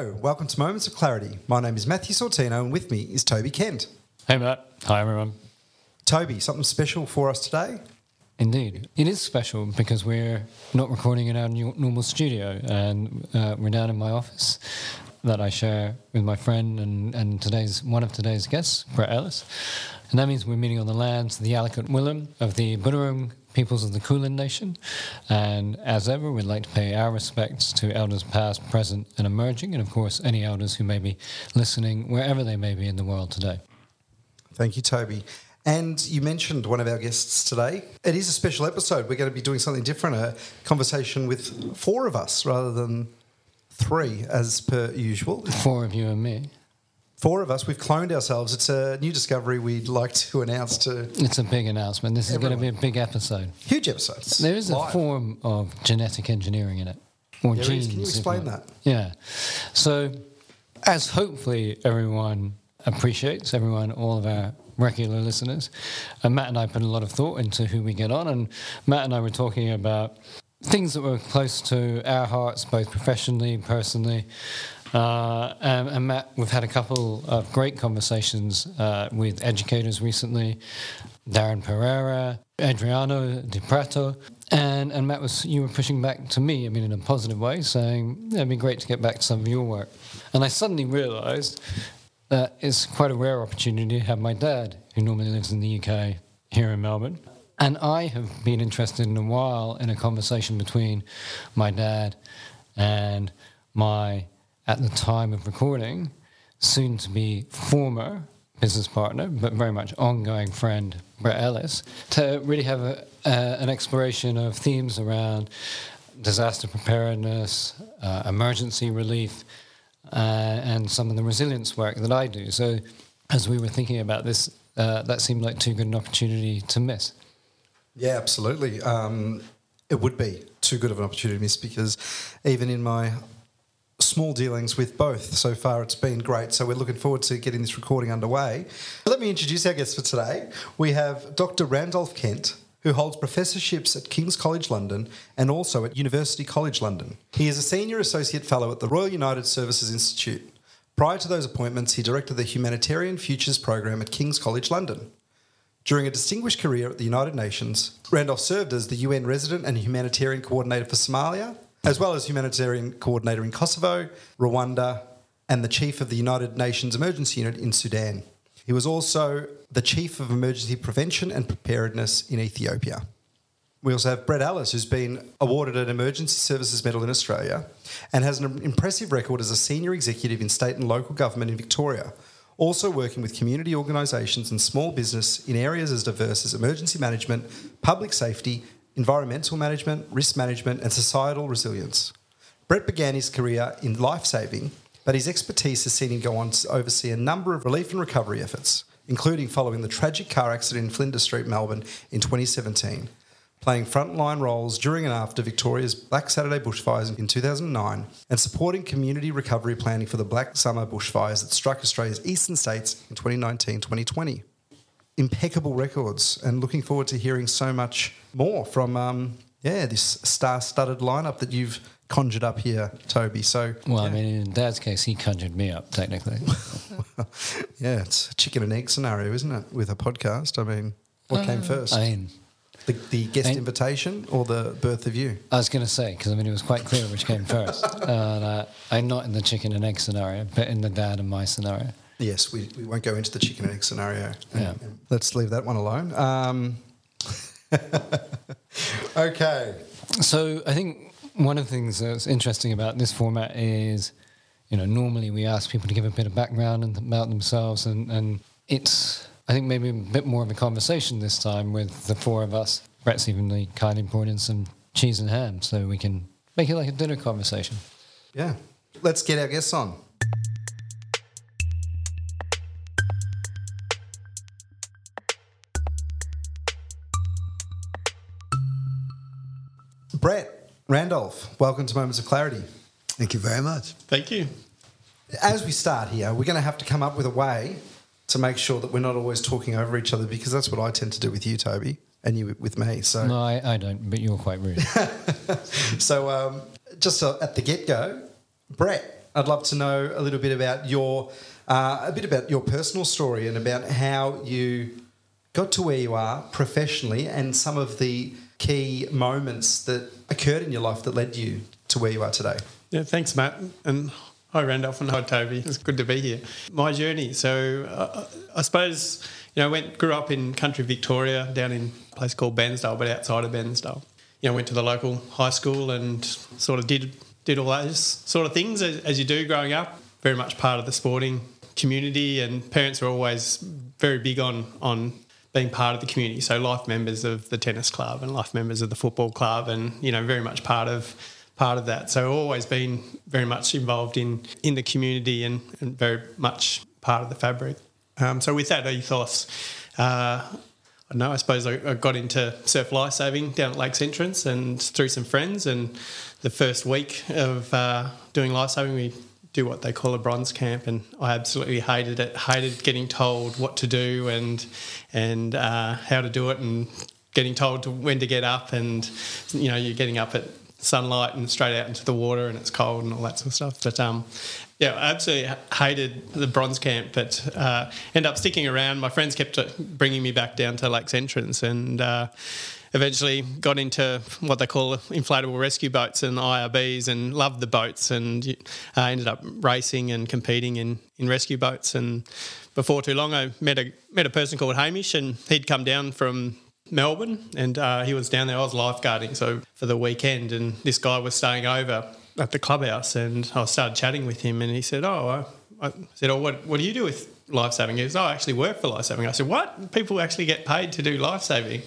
Hello, welcome to Moments of Clarity. My name is Matthew Sortino, and with me is Toby Kent. Hey, Matt. Hi, everyone. Toby, something special for us today? Indeed. It is special because we're not recording in our new, normal studio and uh, we're down in my office that I share with my friend and, and today's one of today's guests, Brett Ellis. And that means we're meeting on the lands of the Yalukit Willam of the Bunurong peoples of the Kulin Nation. And as ever, we'd like to pay our respects to elders past, present, and emerging, and of course, any elders who may be listening wherever they may be in the world today. Thank you, Toby. And you mentioned one of our guests today. It is a special episode. We're going to be doing something different a conversation with four of us rather than three, as per usual. Four of you and me. Four of us, we've cloned ourselves. It's a new discovery we'd like to announce to. It's a big announcement. This is going to be a big episode. Huge episodes. There is a form of genetic engineering in it, or There is. genes. Can you explain that? Yeah. So, as hopefully everyone appreciates, everyone, all of our regular listeners, uh, Matt and I put a lot of thought into who we get on, and Matt and I were talking about things that were close to our hearts, both professionally, personally. Uh, and, and Matt, we've had a couple of great conversations uh, with educators recently, Darren Pereira, Adriano Di Prato, and and Matt was you were pushing back to me, I mean in a positive way, saying it'd be great to get back to some of your work, and I suddenly realised that it's quite a rare opportunity to have my dad, who normally lives in the UK, here in Melbourne. And I have been interested in a while in a conversation between my dad and my, at the time of recording, soon to be former business partner, but very much ongoing friend, Brett Ellis, to really have a, uh, an exploration of themes around disaster preparedness, uh, emergency relief, uh, and some of the resilience work that I do. So, as we were thinking about this, uh, that seemed like too good an opportunity to miss. Yeah, absolutely. Um, it would be too good of an opportunity to miss because even in my small dealings with both so far, it's been great. So we're looking forward to getting this recording underway. Let me introduce our guests for today. We have Dr. Randolph Kent. Who holds professorships at King's College London and also at University College London. He is a senior associate fellow at the Royal United Services Institute. Prior to those appointments, he directed the Humanitarian Futures Program at King's College London. During a distinguished career at the United Nations, Randolph served as the UN Resident and Humanitarian Coordinator for Somalia, as well as Humanitarian Coordinator in Kosovo, Rwanda, and the Chief of the United Nations Emergency Unit in Sudan. He was also the Chief of Emergency Prevention and Preparedness in Ethiopia. We also have Brett Ellis, who's been awarded an Emergency Services Medal in Australia and has an impressive record as a senior executive in state and local government in Victoria, also working with community organisations and small business in areas as diverse as emergency management, public safety, environmental management, risk management, and societal resilience. Brett began his career in life saving, but his expertise has seen him go on to oversee a number of relief and recovery efforts, including following the tragic car accident in Flinders Street, Melbourne in 2017, playing frontline roles during and after Victoria's Black Saturday bushfires in 2009, and supporting community recovery planning for the Black Summer bushfires that struck Australia's eastern states in 2019 2020. Impeccable records, and looking forward to hearing so much more from, um, yeah, this star studded lineup that you've conjured up here, Toby. So, Well, yeah. I mean, in Dad's case, he conjured me up, technically. yeah, it's a chicken and egg scenario, isn't it, with a podcast? I mean, what came first? I mean, the, the guest I- invitation or the birth of you? I was going to say, because I mean, it was quite clear which came first. and, uh, I'm not in the chicken and egg scenario, but in the dad and my scenario. Yes, we, we won't go into the chicken and egg scenario. Yeah. Let's leave that one alone. Um, okay. So I think one of the things that's interesting about this format is, you know, normally we ask people to give a bit of background and about themselves, and, and it's I think maybe a bit more of a conversation this time with the four of us. Brett's even kindly brought in some cheese and ham, so we can make it like a dinner conversation. Yeah. Let's get our guests on. Randolph, welcome to Moments of Clarity. Thank you very much. Thank you. As we start here, we're going to have to come up with a way to make sure that we're not always talking over each other because that's what I tend to do with you, Toby, and you with me. So, No, I, I don't, but you're quite rude. so um, just uh, at the get go, Brett, I'd love to know a little bit about your uh, a bit about your personal story and about how you got to where you are professionally and some of the key moments that occurred in your life that led you to where you are today. Yeah, thanks, Matt. And hi, Randolph, and hi, Toby. It's good to be here. My journey. So, uh, I suppose you know, I went grew up in country Victoria, down in a place called Bairnsdale, but outside of Bairnsdale. You know, went to the local high school and sort of did did all those sort of things as, as you do growing up. Very much part of the sporting community, and parents were always very big on on being part of the community. So life members of the tennis club and life members of the football club, and you know, very much part of part of that. So always been very much involved in in the community and, and very much part of the fabric. Um, so with that ethos, uh, I know. I suppose I, got into surf lifesaving down at Lakes Entrance and through some friends. And the first week of uh, doing lifesaving, we do what they call a bronze camp, and I absolutely hated it. Hated getting told what to do and and uh, how to do it, and getting told to, when to get up, and you know you're getting up at sunlight and straight out into the water, and it's cold and all that sort of stuff. But um, yeah, I absolutely hated the bronze camp, but uh, ended up sticking around. My friends kept bringing me back down to Lakes Entrance, and. Uh, eventually got into what they call inflatable rescue boats and IRBs and loved the boats and uh, ended up racing and competing in, in rescue boats. And before too long, I met a met a person called Hamish, and he'd come down from Melbourne, and uh, he was down there. I was lifeguarding, so for the weekend, and this guy was staying over at the clubhouse, and I started chatting with him, and he said, "Oh," I, I said, "Oh, what what do you do with lifesaving?" He goes, "Oh, I actually work for lifesaving." I said, "What? People actually get paid to do lifesaving?"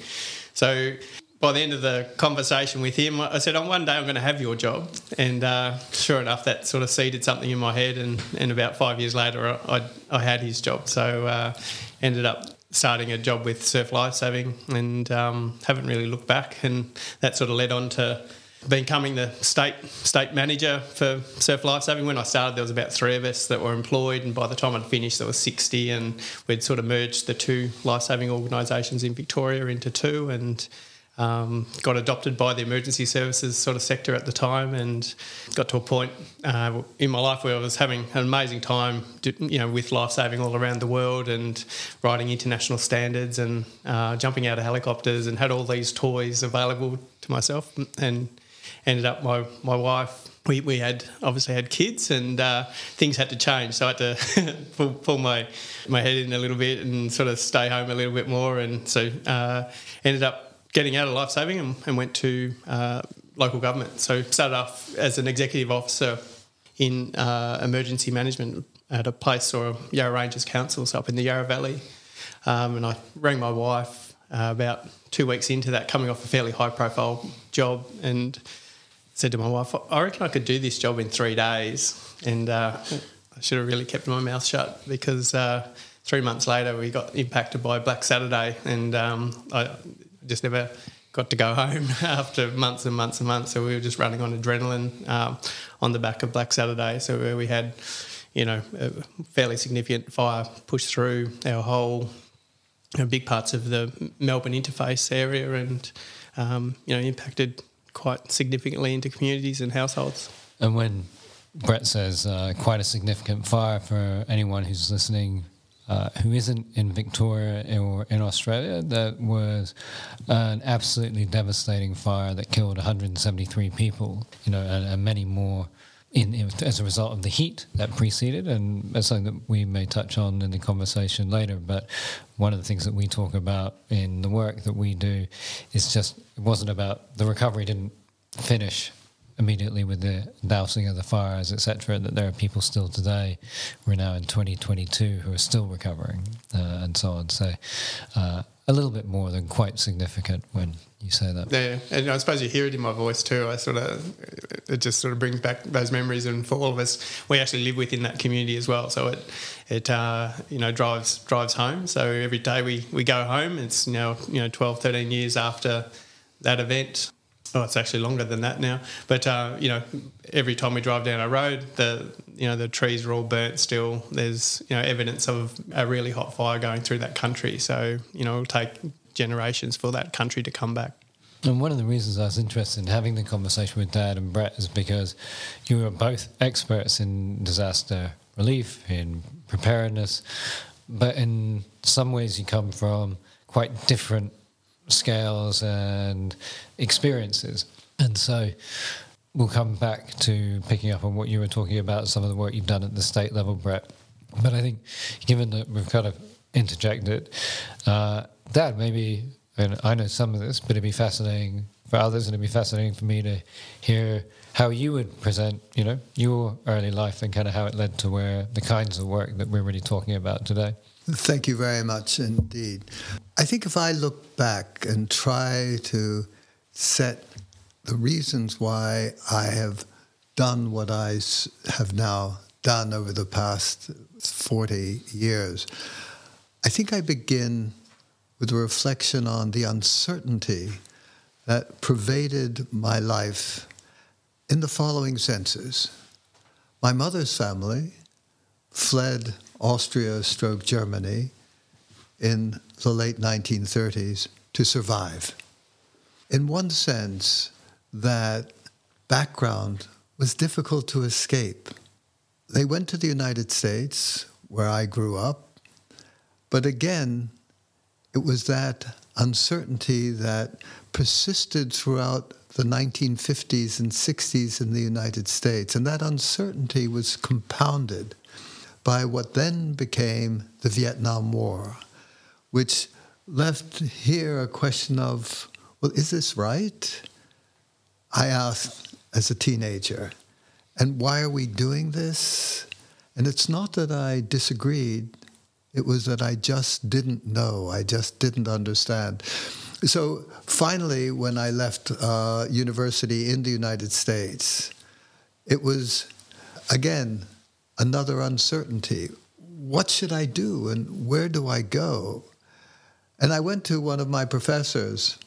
So by the end of the conversation with him, I said, "On one day, I'm going to have your job." And uh, sure enough, that sort of seeded something in my head. And, and about five years later, I, I, had his job. So uh, ended up starting a job with Surf Lifesaving and um, haven't really looked back. And that sort of led on to becoming the state state manager for Surf Lifesaving. When I started, there was about three of us that were employed, and by the time I'd finished, there was sixty, and we'd sort of merged the two lifesaving organisations in Victoria into two, and um, got adopted by the emergency services sort of sector at the time, and got to a point uh, in my life where I was having an amazing time, you know, with lifesaving all around the world and writing international standards and uh, jumping out of helicopters, and had all these toys available to myself, and ended up my my wife. We, we had obviously had kids and uh, things had to change, so I had to pull, pull, my my head in a little bit and sort of stay home a little bit more, and so uh, ended up getting out of lifesaving and, and went to uh, local government. So started off as an executive officer in uh, emergency management at a place or Yarra Ranges Council, so up in the Yarra Valley, um, and I rang my wife uh, about two weeks into that, coming off a fairly high profile job, and said to my wife, I reckon I could do this job in three days. And uh, I should have really kept my mouth shut because uh, three months later we got impacted by Black Saturday and um, I just never got to go home after months and months and months. So we were just running on adrenaline um, on the back of Black Saturday. So where we had, you know, a fairly significant fire push through our whole big parts of the Melbourne interface area and, um, you know, impacted quite significantly into communities and households. And when Brett says uh, quite a significant fire for anyone who's listening uh, who isn't in Victoria or in Australia, that was an absolutely devastating fire that killed 173 people, you know, and, and many more. In, in, as a result of the heat that preceded, and that's something that we may touch on in the conversation later. But one of the things that we talk about in the work that we do is just it wasn't about the recovery didn't finish immediately with the dousing of the fires, etc., that there are people still today, we're now in 2022, who are still recovering uh, and so on. So uh, a little bit more than quite significant when you say that. Yeah, and I suppose you hear it in my voice too. I sort of, it just sort of brings back those memories, and for all of us, we actually live within that community as well. So it, it, uh, you know, drives drives home. So every day we we go home. It's now you know 12, 13 years after that event. Oh, it's actually longer than that now. But uh, you know, every time we drive down a road, the you know the trees are all burnt still. There's you know evidence of a really hot fire going through that country. So you know it'll take generations for that country to come back. And one of the reasons I was interested in having the conversation with Dad and Brett is because you are both experts in disaster relief, in preparedness, but in some ways you come from quite different scales and experiences. And so we'll come back to picking up on what you were talking about, some of the work you've done at the state level, Brett. But I think, given that we've kind of interjected, uh, Dad, maybe, and I know some of this, but it'd be fascinating for others, and it'd be fascinating for me to hear how you would present, you know, your early life and kind of how it led to where the kinds of work that we're really talking about today. Thank you very much indeed. I think if I look back and try to set the reasons why I have done what I have now done over the past 40 years, I think I begin with a reflection on the uncertainty that pervaded my life in the following senses. My mother's family fled Austria stroke Germany in the late 1930s to survive. In one sense, that background was difficult to escape. They went to the United States, where I grew up, but again, it was that uncertainty that persisted throughout the 1950s and 60s in the United States. And that uncertainty was compounded by what then became the Vietnam War, which left here a question of, well, is this right? I asked as a teenager, and why are we doing this? And it's not that I disagreed, it was that I just didn't know, I just didn't understand. So finally, when I left uh, university in the United States, it was, again, another uncertainty. What should I do and where do I go? And I went to one of my professors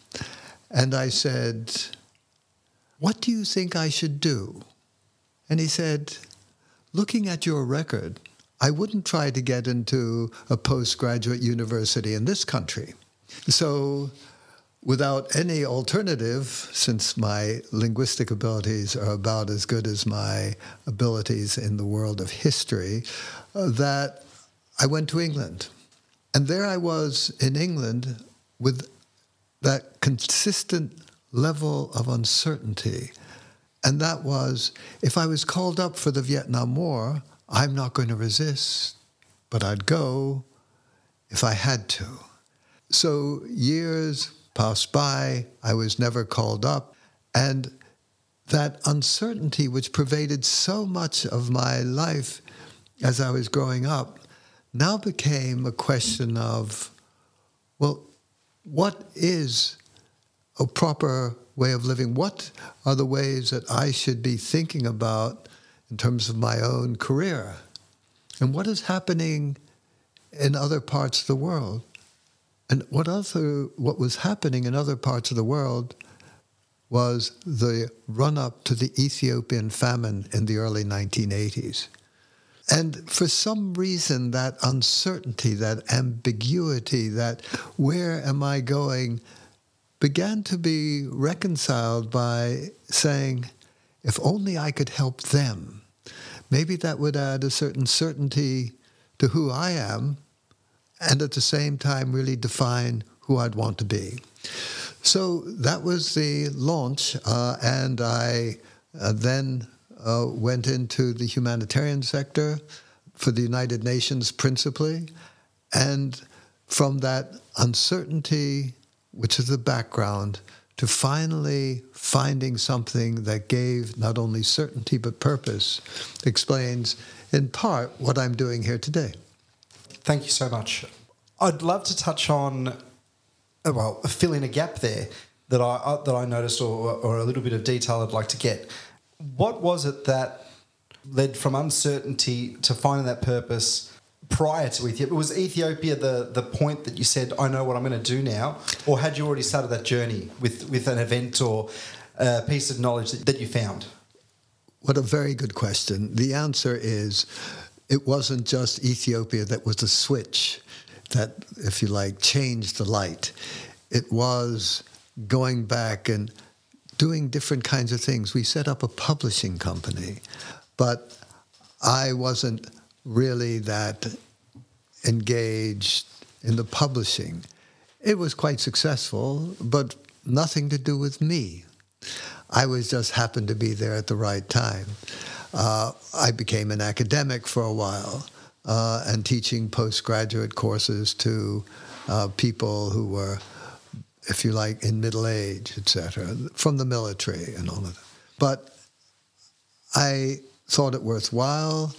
and I said, What do you think I should do? And he said, Looking at your record, I wouldn't try to get into a postgraduate university in this country. So without any alternative, since my linguistic abilities are about as good as my abilities in the world of history, uh, that I went to England. And there I was in England with that consistent level of uncertainty. And that was if I was called up for the Vietnam War, I'm not going to resist, but I'd go if I had to. So years passed by. I was never called up. And that uncertainty, which pervaded so much of my life as I was growing up, now became a question of, well, what is a proper way of living? What are the ways that I should be thinking about in terms of my own career? And what is happening in other parts of the world? And what other what was happening in other parts of the world was the run up to the Ethiopian famine in the early 1980s. And for some reason, that uncertainty, that ambiguity, that where am I going, began to be reconciled by saying, if only I could help them, maybe that would add a certain certainty to who I am and at the same time really define who I'd want to be. So that was the launch, uh, and I uh, then uh, went into the humanitarian sector for the United Nations principally, and from that uncertainty, which is the background, to finally finding something that gave not only certainty but purpose, explains in part what I'm doing here today. Thank you so much. I'd love to touch on, uh, well, fill in a gap there that I uh, that I noticed, or, or a little bit of detail I'd like to get. What was it that led from uncertainty to finding that purpose prior to Ethiopia? Was Ethiopia the, the point that you said, I know what I'm going to do now? Or had you already started that journey with, with an event or a piece of knowledge that, that you found? What a very good question. The answer is it wasn't just Ethiopia that was the switch that, if you like, changed the light. It was going back and doing different kinds of things. We set up a publishing company, but I wasn't really that engaged in the publishing. It was quite successful, but nothing to do with me. I was just happened to be there at the right time. Uh, I became an academic for a while uh, and teaching postgraduate courses to uh, people who were, if you like, in middle age, etc., from the military and all of that. But I thought it worthwhile.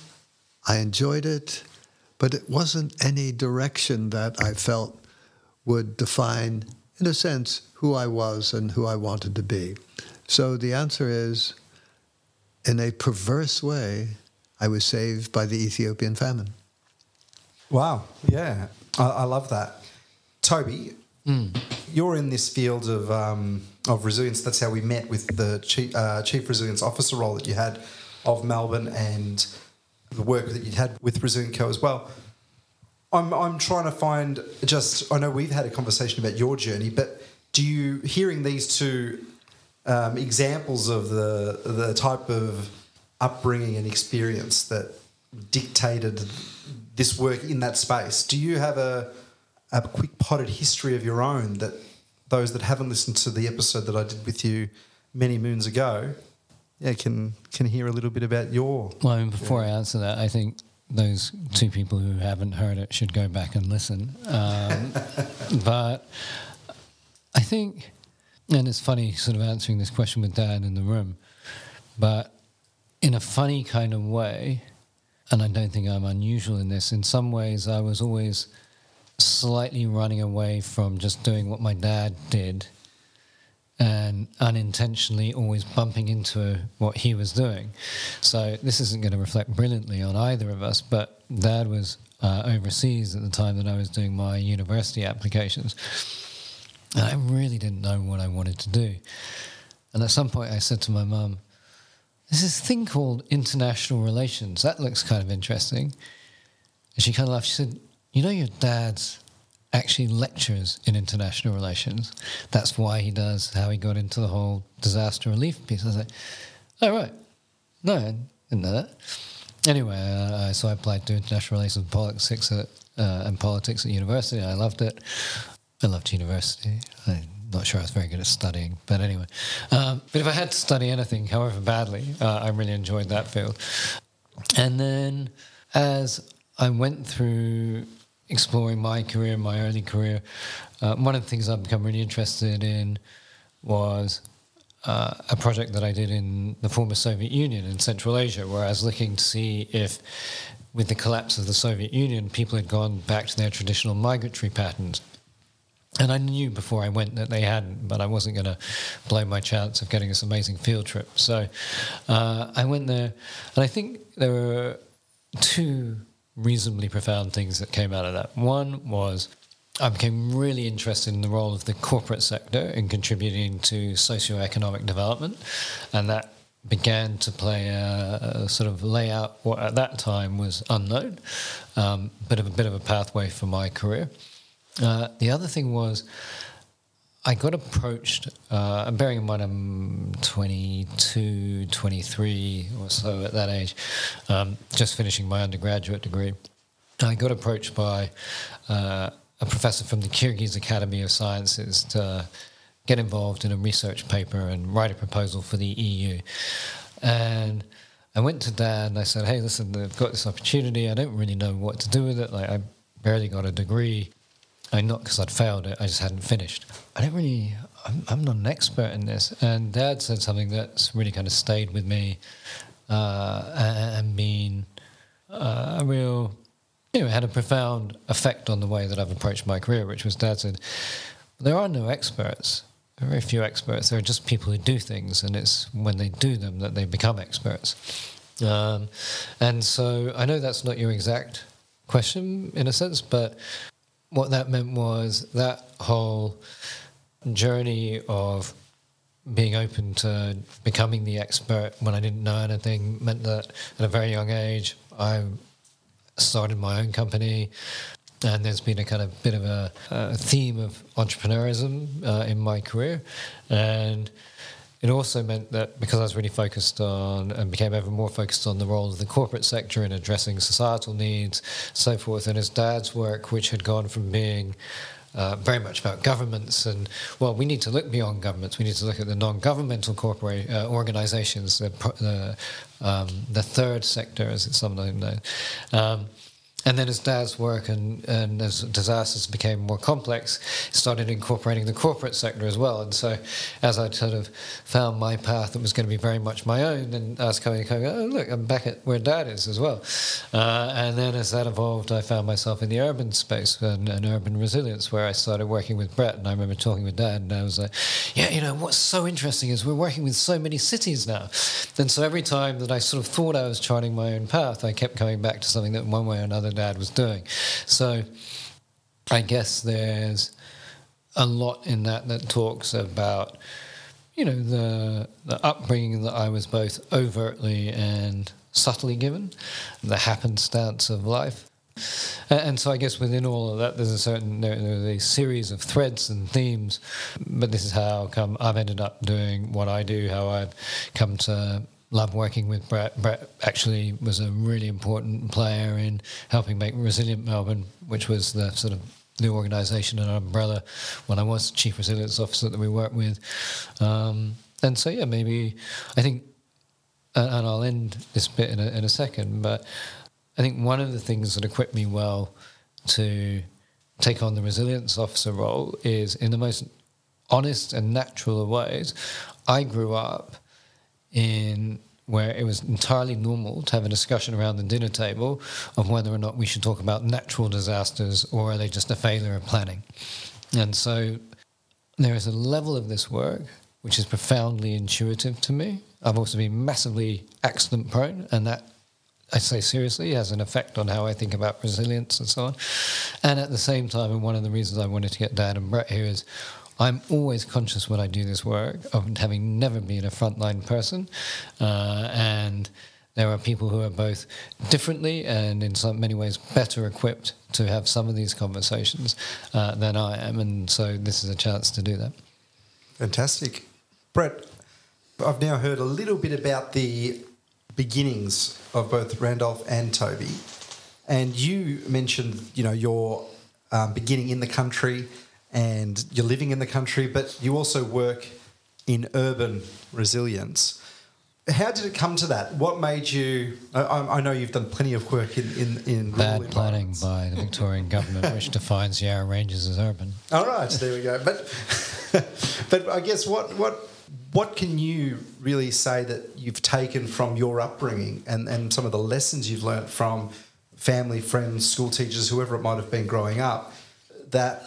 I enjoyed it, but it wasn't any direction that I felt would define, in a sense, who I was and who I wanted to be. So the answer is in a perverse way, I was saved by the Ethiopian famine. Wow. Yeah. I, I love that. Toby, you're in this field of, um, of resilience. That's how we met with the chief, uh, chief resilience officer role that you had of Melbourne and the work that you'd had with Resilient Co as well. I'm, I'm trying to find just, I know we've had a conversation about your journey, but do you, hearing these two um, examples of the, the type of upbringing and experience that dictated this work in that space, do you have a, a quick potted history of your own that those that haven't listened to the episode that I did with you many moons ago, yeah, can can hear a little bit about your Well, I mean, before I answer that, I think those two people who haven't heard it should go back and listen. Um, but I think, and it's funny sort of answering this question with Dad in the room, but in a funny kind of way, and I don't think I'm unusual in this, in some ways, I was always slightly running away from just doing what my dad did and unintentionally always bumping into what he was doing. So this isn't going to reflect brilliantly on either of us, but dad was uh, overseas at the time that I was doing my university applications. And I really didn't know what I wanted to do. And at some point I said to my mum, there's this thing called international relations. That looks kind of interesting. And she kind of laughed. She said, You know, your dad's actually lectures in international relations. That's why he does how he got into the whole disaster relief piece. I was like, Oh, right. No, I didn't know that. Anyway, uh, so I applied to international relations and politics at, uh, and politics at university. I loved it. I loved university. I'm not sure I was very good at studying, but anyway. Um, but if I had to study anything, however badly, uh, I really enjoyed that field. And then as I went through exploring my career, my early career, uh, one of the things I've become really interested in was uh, a project that I did in the former Soviet Union in Central Asia, where I was looking to see if, with the collapse of the Soviet Union, people had gone back to their traditional migratory patterns. And I knew before I went that they hadn't, but I wasn't going to blow my chance of getting this amazing field trip. So uh, I went there, and I think there were two reasonably profound things that came out of that. One was I became really interested in the role of the corporate sector in contributing to socioeconomic development, and that began to play a, a sort of layout what at that time was unknown, um, but of a bit of a pathway for my career. Uh, the other thing was I got approached, uh, bearing in mind I'm 22, 23 or so at that age, um, just finishing my undergraduate degree. I got approached by uh, a professor from the Kyrgyz Academy of Sciences to get involved in a research paper and write a proposal for the EU. And I went to Dad and I said, "Hey, listen, I've got this opportunity. I don't really know what to do with it. Like, I barely got a degree. Mean, not because I'd failed it. I just hadn't finished. I don't really. I'm, I'm not an expert in this." And Dad said something that's really kind of stayed with me uh, and been uh, a real, you know, it had a profound effect on the way that I've approached my career. Which was Dad said, "There are no experts." There are very few experts. There are just people who do things, and it's when they do them that they become experts. Um, and so I know that's not your exact question in a sense, but what that meant was that whole journey of being open to becoming the expert when I didn't know anything meant that at a very young age I started my own company, and there's been a kind of bit of a, a theme of entrepreneurism uh, in my career, and it also meant that because I was really focused on and became ever more focused on the role of the corporate sector in addressing societal needs, so forth, and his dad's work, which had gone from being uh, very much about governments and well, we need to look beyond governments. We need to look at the non-governmental corporate uh, organizations, the the, um, the third sector, as it's sometimes known. Um, and then as dad's work and, and as disasters became more complex, started incorporating the corporate sector as well. And so as I sort of found my path that was going to be very much my own, and I was coming, coming oh, look, I'm back at where dad is as well. Uh, and then as that evolved, I found myself in the urban space and, and, urban resilience, where I started working with Brett. And I remember talking with dad, and I was like, yeah, you know, what's so interesting is we're working with so many cities now. And so every time that I sort of thought I was charting my own path, I kept coming back to something that one way or another dad was doing. So I guess there's a lot in that that talks about you know the the upbringing that I was both overtly and subtly given, the happenstance of life. And so I guess within all of that, there's a certain a series of threads and themes. But this is how come I've ended up doing what I do, how I've come to love working with Brett. Brett actually was a really important player in helping make Resilient Melbourne, which was the sort of new organisation and umbrella when I was chief resilience officer that we worked with. Um, and so, yeah, maybe I think, and I'll end this bit in a, in a second, but I think one of the things that equipped me well to take on the resilience officer role is in the most honest and natural of ways. I grew up in where it was entirely normal to have a discussion around the dinner table of whether or not we should talk about natural disasters or are they just a failure of planning. And so there is a level of this work which is profoundly intuitive to me. I've also been massively accident prone, and that I say seriously has an effect on how I think about resilience and so on. And at the same time, and one of the reasons I wanted to get Dan and Brett here is I'm always conscious when I do this work of having never been a frontline person, uh, and there are people who are both differently and in some many ways better equipped to have some of these conversations uh, than I am, and so this is a chance to do that. Fantastic, Brett. I've now heard a little bit about the beginnings of both Randolph and Toby, and you mentioned, you know, your um, beginning in the country and you're living in the country, but you also work in urban resilience. How did it come to that? What made you? I, I know you've done plenty of work in in, in bad planning by the Victorian government, which defines Yarra Ranges as urban. All right, there we go. But but I guess what what what can you really say that you've taken from your upbringing and, and some of the lessons you've learnt from family, friends, school teachers, whoever it might have been growing up, that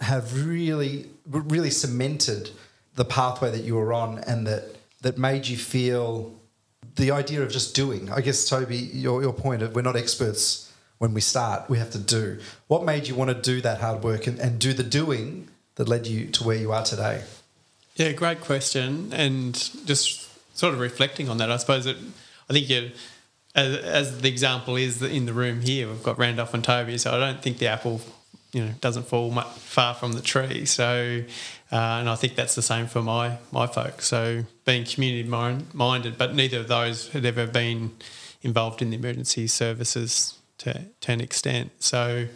have really really cemented the pathway that you were on and that that made you feel the idea of just doing. I guess toby your, your point of we're not experts when we start we have to do. What made you want to do that hard work and, and do the doing that led you to where you are today? Yeah great question. And just sort of reflecting on that i suppose it i think you as, as the example is in the room here we've got randolph and toby so i don't think the apple you know doesn't fall much, far from the tree. So, uh, and I think that's the same for my my folks. So being community minded, but neither of those had ever been involved in the emergency services to to an extent. So,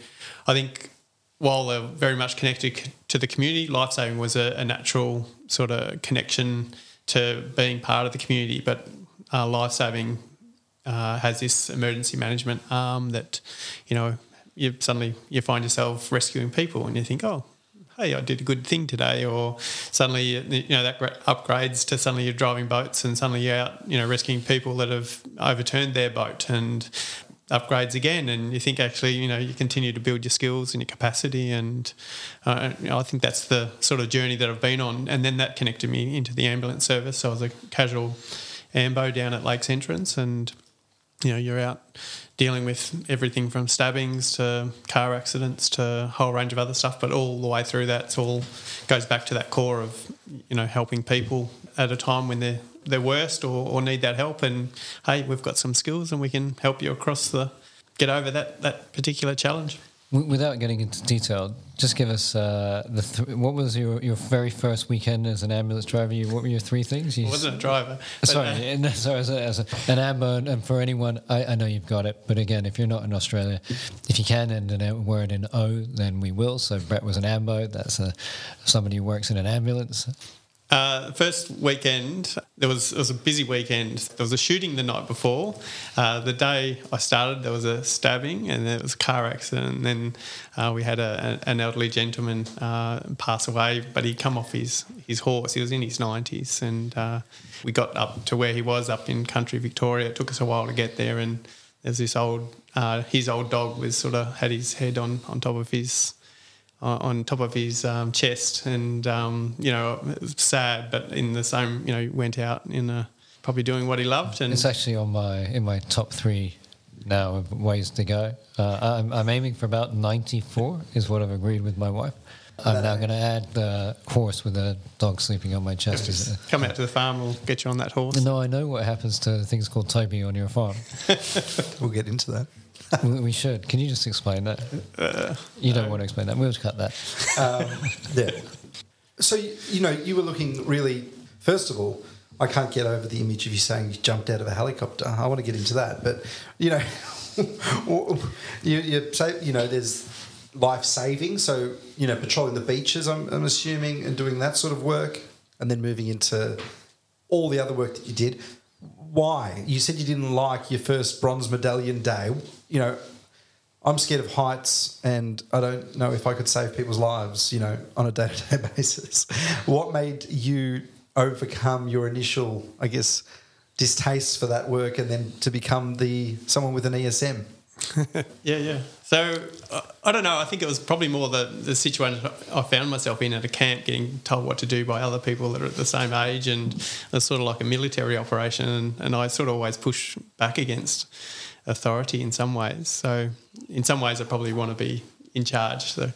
I think while they're very much connected to the community, lifesaving was a, a natural sort of connection to being part of the community, but uh, lifesaving uh, has this emergency management arm that, you know, you suddenly you find yourself rescuing people, and you think, oh, hey, I did a good thing today, or suddenly you know that upgrades to suddenly you're driving boats, and suddenly you're out, you know, rescuing people that have overturned their boat, and upgrades again, and you think actually, you know, you continue to build your skills and your capacity, and uh, you know, I think that's the sort of journey that I've been on, and then that connected me into the ambulance service. So I was a casual ambo down at Lakes Entrance, and you know, you're out dealing with everything from stabbings to car accidents to a whole range of other stuff. But all the way through that, it all goes back to that core of you know helping people at a time when they're they're worst or, or need that help. And hey, we've got some skills and we can help you across the get over that that particular challenge. Without getting into detail, just give us uh, the th- what was your, your very first weekend as an ambulance driver? You, what were your three things? You I wasn't a driver. Sorry, uh, and sorry as, a, as a, an amber, and, and for anyone, I, I know you've got it, but again, if you're not in Australia, if you can end a word in O, then we will. So Brett was an ambo. That's a somebody who works in an ambulance. Uh, first weekend, there was it was a busy weekend. There was a shooting the night before. Uh, the day I started, there was a stabbing and there was a car accident. And then uh, we had a, an elderly gentleman uh, pass away, but he'd come off his, his horse. He was in his 90s. And uh, we got up to where he was up in country Victoria. It took us a while to get there. And there's this old, uh, his old dog was sort of had his head on, on top of his on- on top of his um, chest, and um, you know, it sad, but in the same, you know, went out in a, probably doing what he loved, and It's actually on my in my top three now of ways to go. Uh, I'm, I'm aiming for about 94 is what I've agreed with my wife. I'm now going to add the horse with a dog sleeping on my chest. Is it- come out to the farm, we'll get you on that horse. No, I know what happens to things called Toby on your farm. We'll get into that. We, should. Can you just explain that? you don't want to explain that. We'll cut that. Um, yeah. So you, you know, you were looking really. First of all, I can't get over the image of you saying you jumped out of a helicopter. I want to get into that, but you know, you, you say you know there's life saving. So you know, patrolling the beaches. I'm, I'm assuming and doing that sort of work, and then moving into all the other work that you did. Why? You said you didn't like your first bronze medallion day. You know, I'm scared of heights, and I don't know if I could save people's lives, you know, on a day to day basis. What made you overcome your initial, I guess, distaste for that work, and then to become the someone with an ESM? Yeah, yeah. So uh, I don't know. I think it was probably more the, the situation I found myself in at a camp, getting told what to do by other people that are at the same age, and it's sort of like a military operation. And, and I sort of always push back against authority in some ways. So in some ways, I probably want to be in charge. So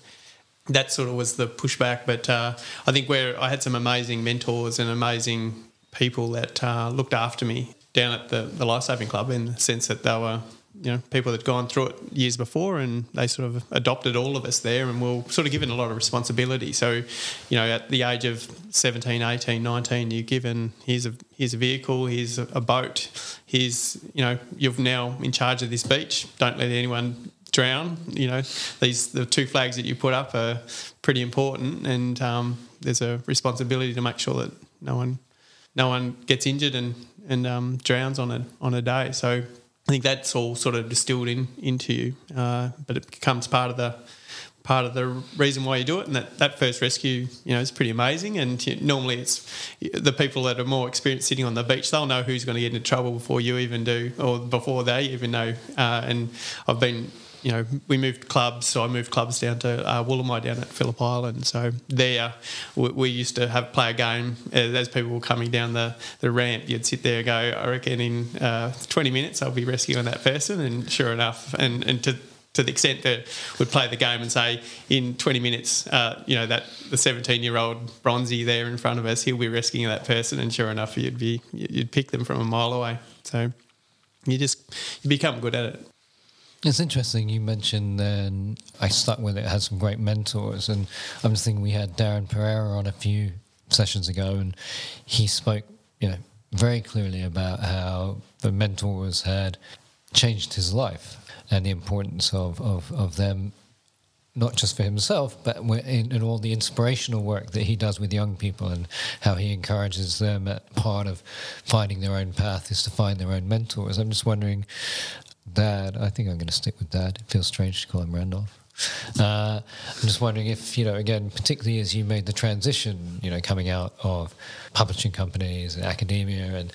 that sort of was the pushback. But uh, I think where I had some amazing mentors and amazing people that uh, looked after me down at the, the Life Saving Club in the sense that they were, you know, people that had gone through it years before and they sort of adopted all of us there and were sort of given a lot of responsibility. So, you know, at the age of 17, 18, 19, you're given, here's a, here's a vehicle, here's a, boat, here's, you know, you're now in charge of this beach. Don't let anyone drown. You know, these the two flags that you put up are pretty important, and um, there's a responsibility to make sure that no one, no one gets injured and and um, drowns on a on a day. So I think that's all sort of distilled in into you, uh, but it becomes part of the part of the reason why you do it. And that, that first rescue, you know, is pretty amazing. And you, normally it's the people that are more experienced sitting on the beach, they'll know who's going to get into trouble before you even do, or before they even know. Uh, and I've been you know, we moved clubs. So I moved clubs down to uh, Woolamai down at Phillip Island. So there, we, we used to have play a game as, as people were coming down the, the ramp. You'd sit there and go, I reckon in uh, 20 minutes I'll be rescuing that person. And sure enough, and, and to to the extent that we'd play the game and say in 20 minutes, uh, you know, that the 17 year old Bronzy there in front of us, he'll be rescuing that person, and sure enough, you'd be you'd pick them from a mile away. So you just you become good at it. It's interesting you mentioned then I stuck with it, had some great mentors. And I'm just thinking we had Darren Pereira on a few sessions ago, and he spoke, you know, very clearly about how the mentors had changed his life and the importance of, of, of them, not just for himself, but in, in all the inspirational work that he does with young people and how he encourages them at part of finding their own path is to find their own mentors. I'm just wondering, Dad, I think I'm going to stick with Dad. It feels strange to call him Randolph. Uh, I'm just wondering if, you know, again, particularly as you made the transition, you know, coming out of publishing companies and academia, and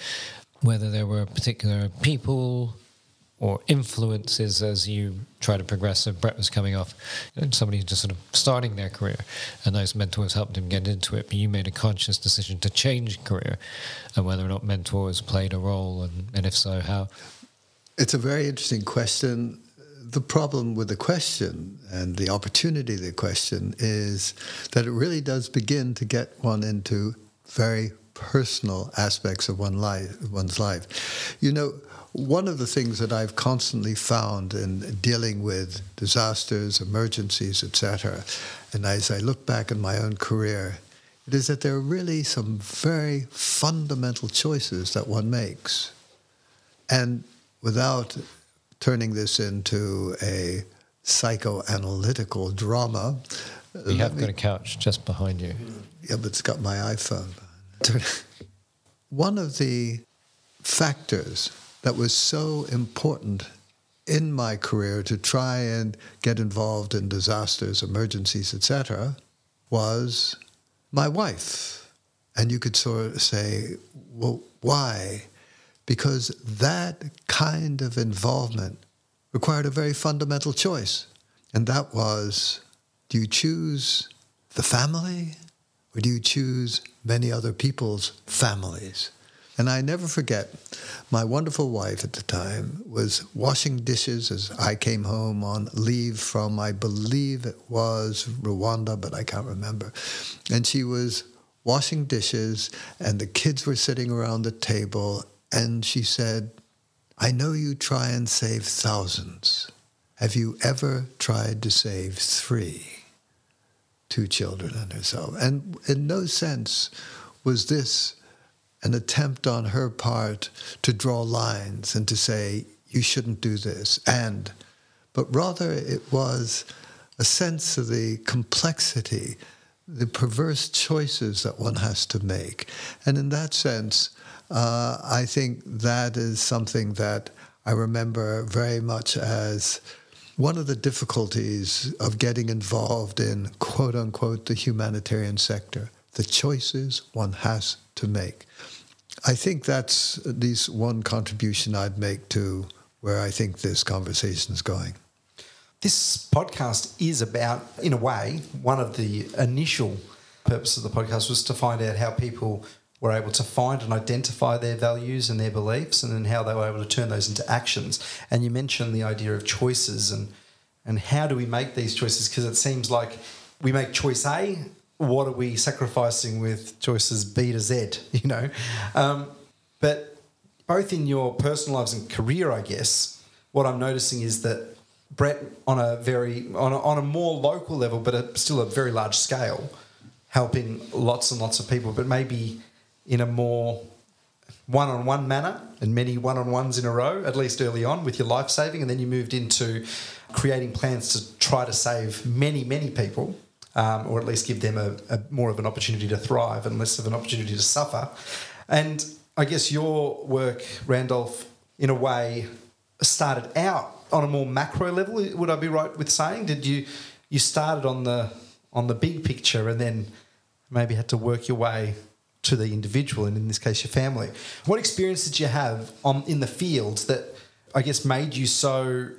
whether there were particular people or influences as you try to progress. So Brett was coming off somebody just sort of starting their career, and those mentors helped him get into it. But you made a conscious decision to change career, and whether or not mentors played a role, and, and if so, how. It's a very interesting question. The problem with the question and the opportunity of the question is that it really does begin to get one into very personal aspects of one life, one's life. You know, one of the things that I've constantly found in dealing with disasters, emergencies, etc., and as I look back in my own career, it is that there are really some very fundamental choices that one makes. And without turning this into a psychoanalytical drama, We have got a couch just behind you. yeah, but it's got my iPhone. One of the factors that was so important in my career to try and get involved in disasters, emergencies, etc., was my wife. And you could sort of say, well, why? Because that kind of involvement required a very fundamental choice. And that was do you choose the family or do you choose many other people's families? And I never forget, my wonderful wife at the time was washing dishes as I came home on leave from, I believe it was Rwanda, but I can't remember. And she was washing dishes, and the kids were sitting around the table, and she said, I know you try and save thousands. Have you ever tried to save three? Two children and herself. And in no sense was this an attempt on her part to draw lines and to say, you shouldn't do this. And, but rather it was a sense of the complexity, the perverse choices that one has to make. And in that sense, uh, I think that is something that I remember very much as one of the difficulties of getting involved in quote unquote the humanitarian sector, the choices one has to make. I think that's at least one contribution I'd make to where I think this conversation is going. This podcast is about, in a way, one of the initial purposes of the podcast was to find out how people were able to find and identify their values and their beliefs and then how they were able to turn those into actions. And you mentioned the idea of choices and and how do we make these choices? Because it seems like we make choice A, what are we sacrificing with choices B to Z, you know? Um, but both in your personal lives and career, I guess, what I'm noticing is that Brett, on a very on a, on a more local level, but a, still a very large scale, helping lots and lots of people, but maybe in a more one-on-one manner and many one-on-ones in a row, at least early on with your life saving, and then you moved into creating plans to try to save many, many people, um, or at least give them a, a more of an opportunity to thrive and less of an opportunity to suffer. And I guess your work, Randolph, in a way, started out on a more macro level. Would I be right with saying? Did you you started on the on the big picture and then maybe had to work your way to the individual and in this case your family. What experience did you have on in the field that I guess made you so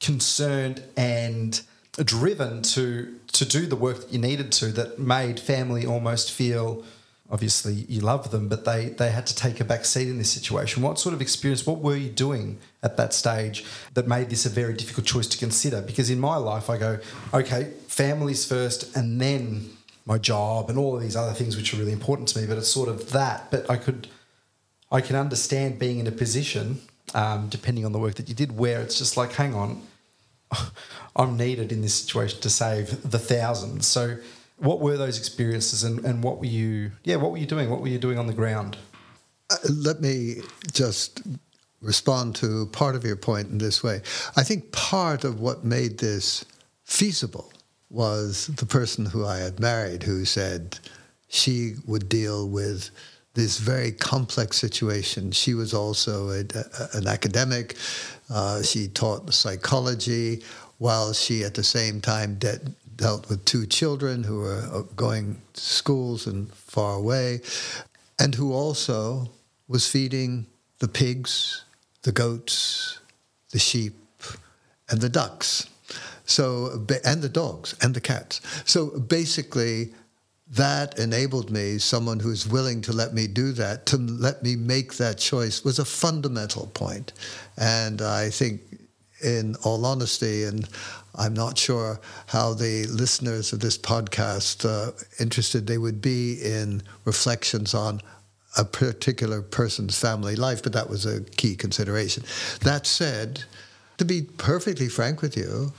concerned and driven to to do the work that you needed to that made family almost feel obviously you love them but they they had to take a back seat in this situation what sort of experience what were you doing at that stage that made this a very difficult choice to consider because in my life I go okay families first and then my job and all of these other things which are really important to me but it's sort of that but I could I can understand being in a position um, depending on the work that you did where it's just like hang on I'm needed in this situation to save the thousands. So, what were those experiences, and, and what were you? Yeah, what were you doing? What were you doing on the ground? Uh, let me just respond to part of your point in this way. I think part of what made this feasible was the person who I had married, who said she would deal with this very complex situation. She was also a, a, an academic. Uh, she taught psychology while she at the same time de- dealt with two children who were uh, going to schools and far away, and who also was feeding the pigs, the goats, the sheep, and the ducks. So, and the dogs and the cats. So basically, that enabled me, someone who's willing to let me do that, to let me make that choice was a fundamental point. And I think in all honesty, and I'm not sure how the listeners of this podcast uh, interested they would be in reflections on a particular person's family life, but that was a key consideration. That said, to be perfectly frank with you,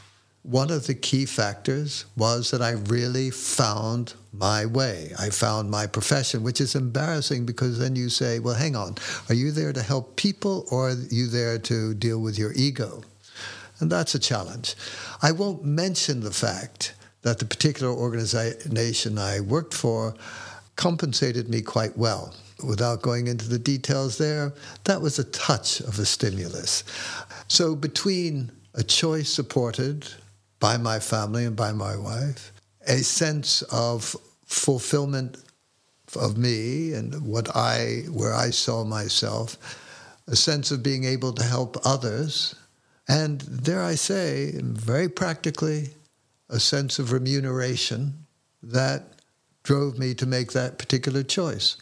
one of the key factors was that I really found my way. I found my profession, which is embarrassing because then you say, well, hang on, are you there to help people or are you there to deal with your ego? And that's a challenge. I won't mention the fact that the particular organization I worked for compensated me quite well. Without going into the details there, that was a touch of a stimulus. So, between a choice supported by my family and by my wife, a sense of fulfillment of me and what I, where I saw myself, a sense of being able to help others, and dare I say, very practically, a sense of remuneration that drove me to make that particular choice.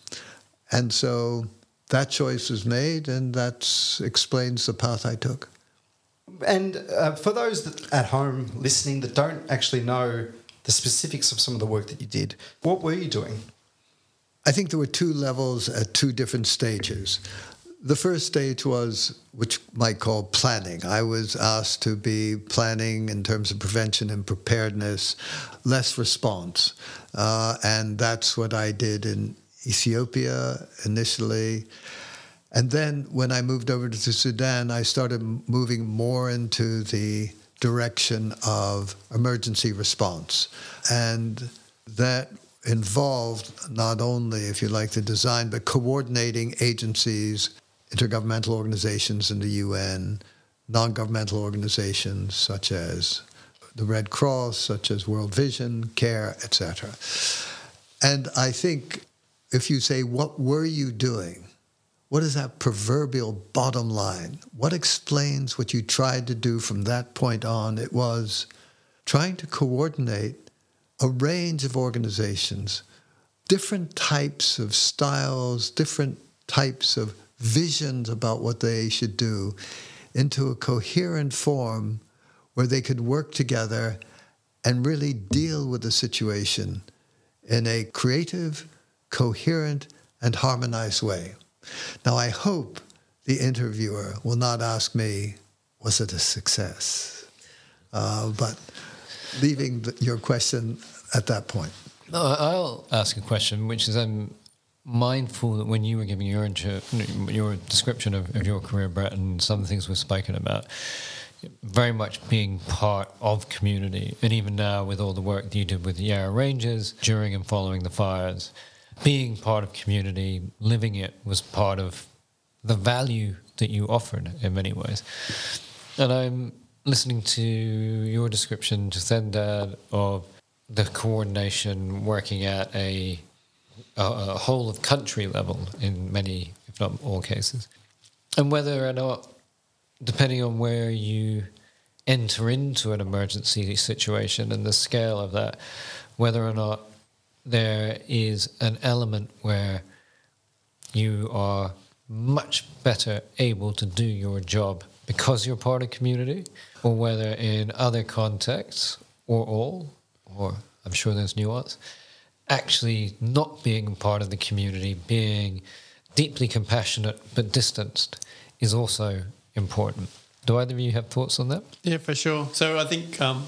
And so that choice was made, and that explains the path I took. And uh, for those that, at home listening that don't actually know the specifics of some of the work that you did, what were you doing? I think there were two levels at two different stages. The first stage was, which might call planning. I was asked to be planning in terms of prevention and preparedness, less response. Uh, and that's what I did in Ethiopia initially. And then when I moved over to Sudan, I started moving more into the direction of emergency response. And that involved not only, if you like, the design, but coordinating agencies, intergovernmental organizations in the UN, non governmental organizations such as the Red Cross, such as World Vision, CARE, etc. And I think if you say, What were you doing? What is that proverbial bottom line? What explains what you tried to do from that point on? It was trying to coordinate a range of organizations, different types of styles, different types of visions about what they should do into a coherent form where they could work together and really deal with the situation in a creative, coherent, and harmonized way. Now, I hope the interviewer will not ask me, was it a success? Uh, but leaving the, your question at that point. No, I'll ask a question, which is I'm mindful that when you were giving your your description of, of your career, Brett, and some of the things we've spoken about, very much being part of community, and even now with all the work that you did with the Yarra Ranges during and following the fires, being part of community, living it was part of the value that you offered in many ways. And I'm listening to your description just then, Dad, of the coordination working at a, a, a whole of country level in many, if not all cases. And whether or not, depending on where you enter into an emergency situation and the scale of that, whether or not there is an element where you are much better able to do your job because you're part of community, or whether in other contexts, or all, or I'm sure there's nuance, actually not being part of the community, being deeply compassionate but distanced, is also important. Do either of you have thoughts on that? Yeah, for sure. So I think um,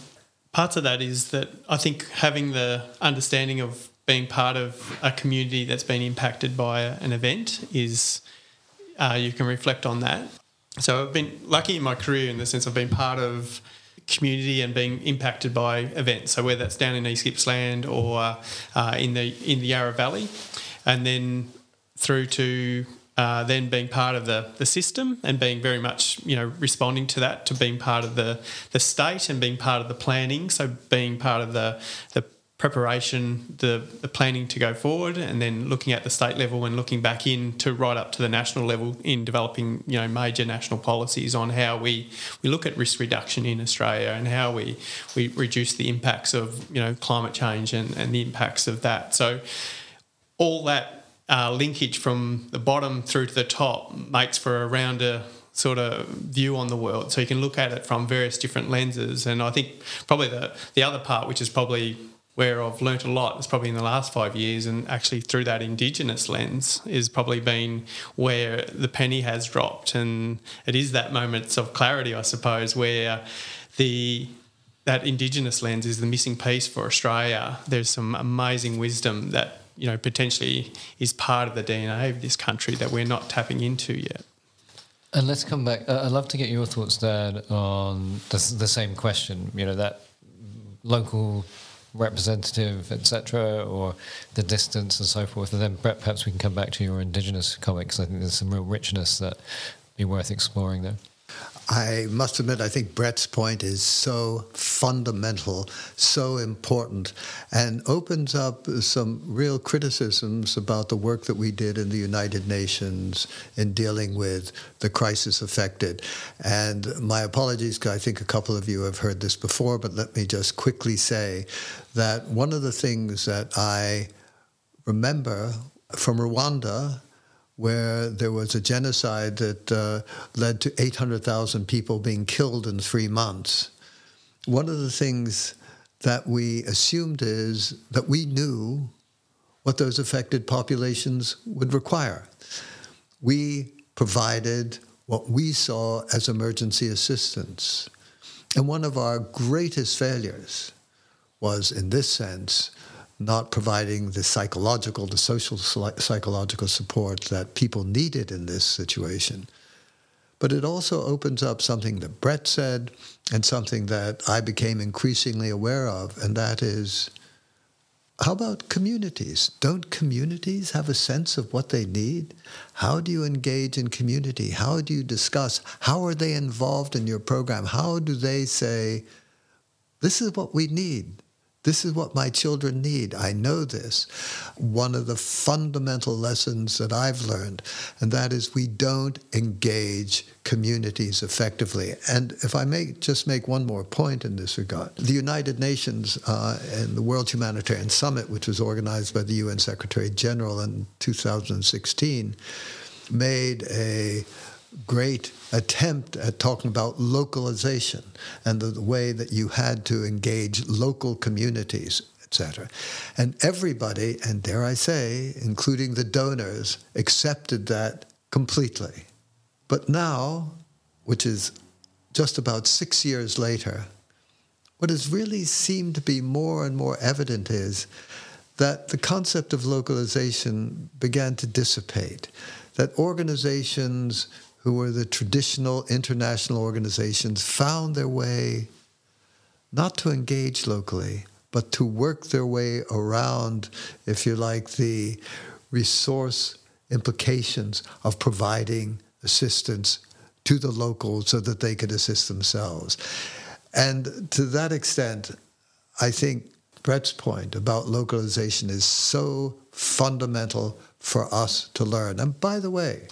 parts of that is that I think having the understanding of being part of a community that's been impacted by an event is uh, you can reflect on that. So I've been lucky in my career in the sense I've been part of community and being impacted by events. So whether that's down in East Gippsland or uh, in the in the Yarra Valley, and then through to uh, then being part of the, the system and being very much you know responding to that to being part of the the state and being part of the planning so being part of the the preparation, the, the planning to go forward, and then looking at the state level and looking back in to right up to the national level in developing you know major national policies on how we, we look at risk reduction in Australia and how we, we reduce the impacts of you know climate change and, and the impacts of that. So all that uh, linkage from the bottom through to the top makes for a rounder sort of view on the world. So you can look at it from various different lenses. And I think probably the, the other part, which is probably where I've learnt a lot is probably in the last five years, and actually through that Indigenous lens is probably been where the penny has dropped, and it is that moments of clarity, I suppose, where the that Indigenous lens is the missing piece for Australia. There's some amazing wisdom that you know potentially is part of the DNA of this country that we're not tapping into yet. And let's come back. Uh, I'd love to get your thoughts, Dad, on the, the same question. You know that local representative, etc., or the distance and so forth. And then Brett, perhaps we can come back to your indigenous comics. I think there's some real richness that be worth exploring there. I must admit, I think Brett's point is so fundamental, so important, and opens up some real criticisms about the work that we did in the United Nations in dealing with the crisis affected. And my apologies, I think a couple of you have heard this before, but let me just quickly say that one of the things that I remember from Rwanda where there was a genocide that uh, led to 800,000 people being killed in three months. One of the things that we assumed is that we knew what those affected populations would require. We provided what we saw as emergency assistance. And one of our greatest failures was, in this sense, not providing the psychological, the social psychological support that people needed in this situation. But it also opens up something that Brett said and something that I became increasingly aware of, and that is how about communities? Don't communities have a sense of what they need? How do you engage in community? How do you discuss? How are they involved in your program? How do they say, this is what we need? This is what my children need. I know this. One of the fundamental lessons that I've learned, and that is we don't engage communities effectively. And if I may just make one more point in this regard, the United Nations uh, and the World Humanitarian Summit, which was organized by the UN Secretary General in 2016, made a great attempt at talking about localization and the, the way that you had to engage local communities, etc. And everybody, and dare I say, including the donors, accepted that completely. But now, which is just about six years later, what has really seemed to be more and more evident is that the concept of localization began to dissipate, that organizations who were the traditional international organizations, found their way not to engage locally, but to work their way around, if you like, the resource implications of providing assistance to the locals so that they could assist themselves. And to that extent, I think Brett's point about localization is so fundamental for us to learn. And by the way,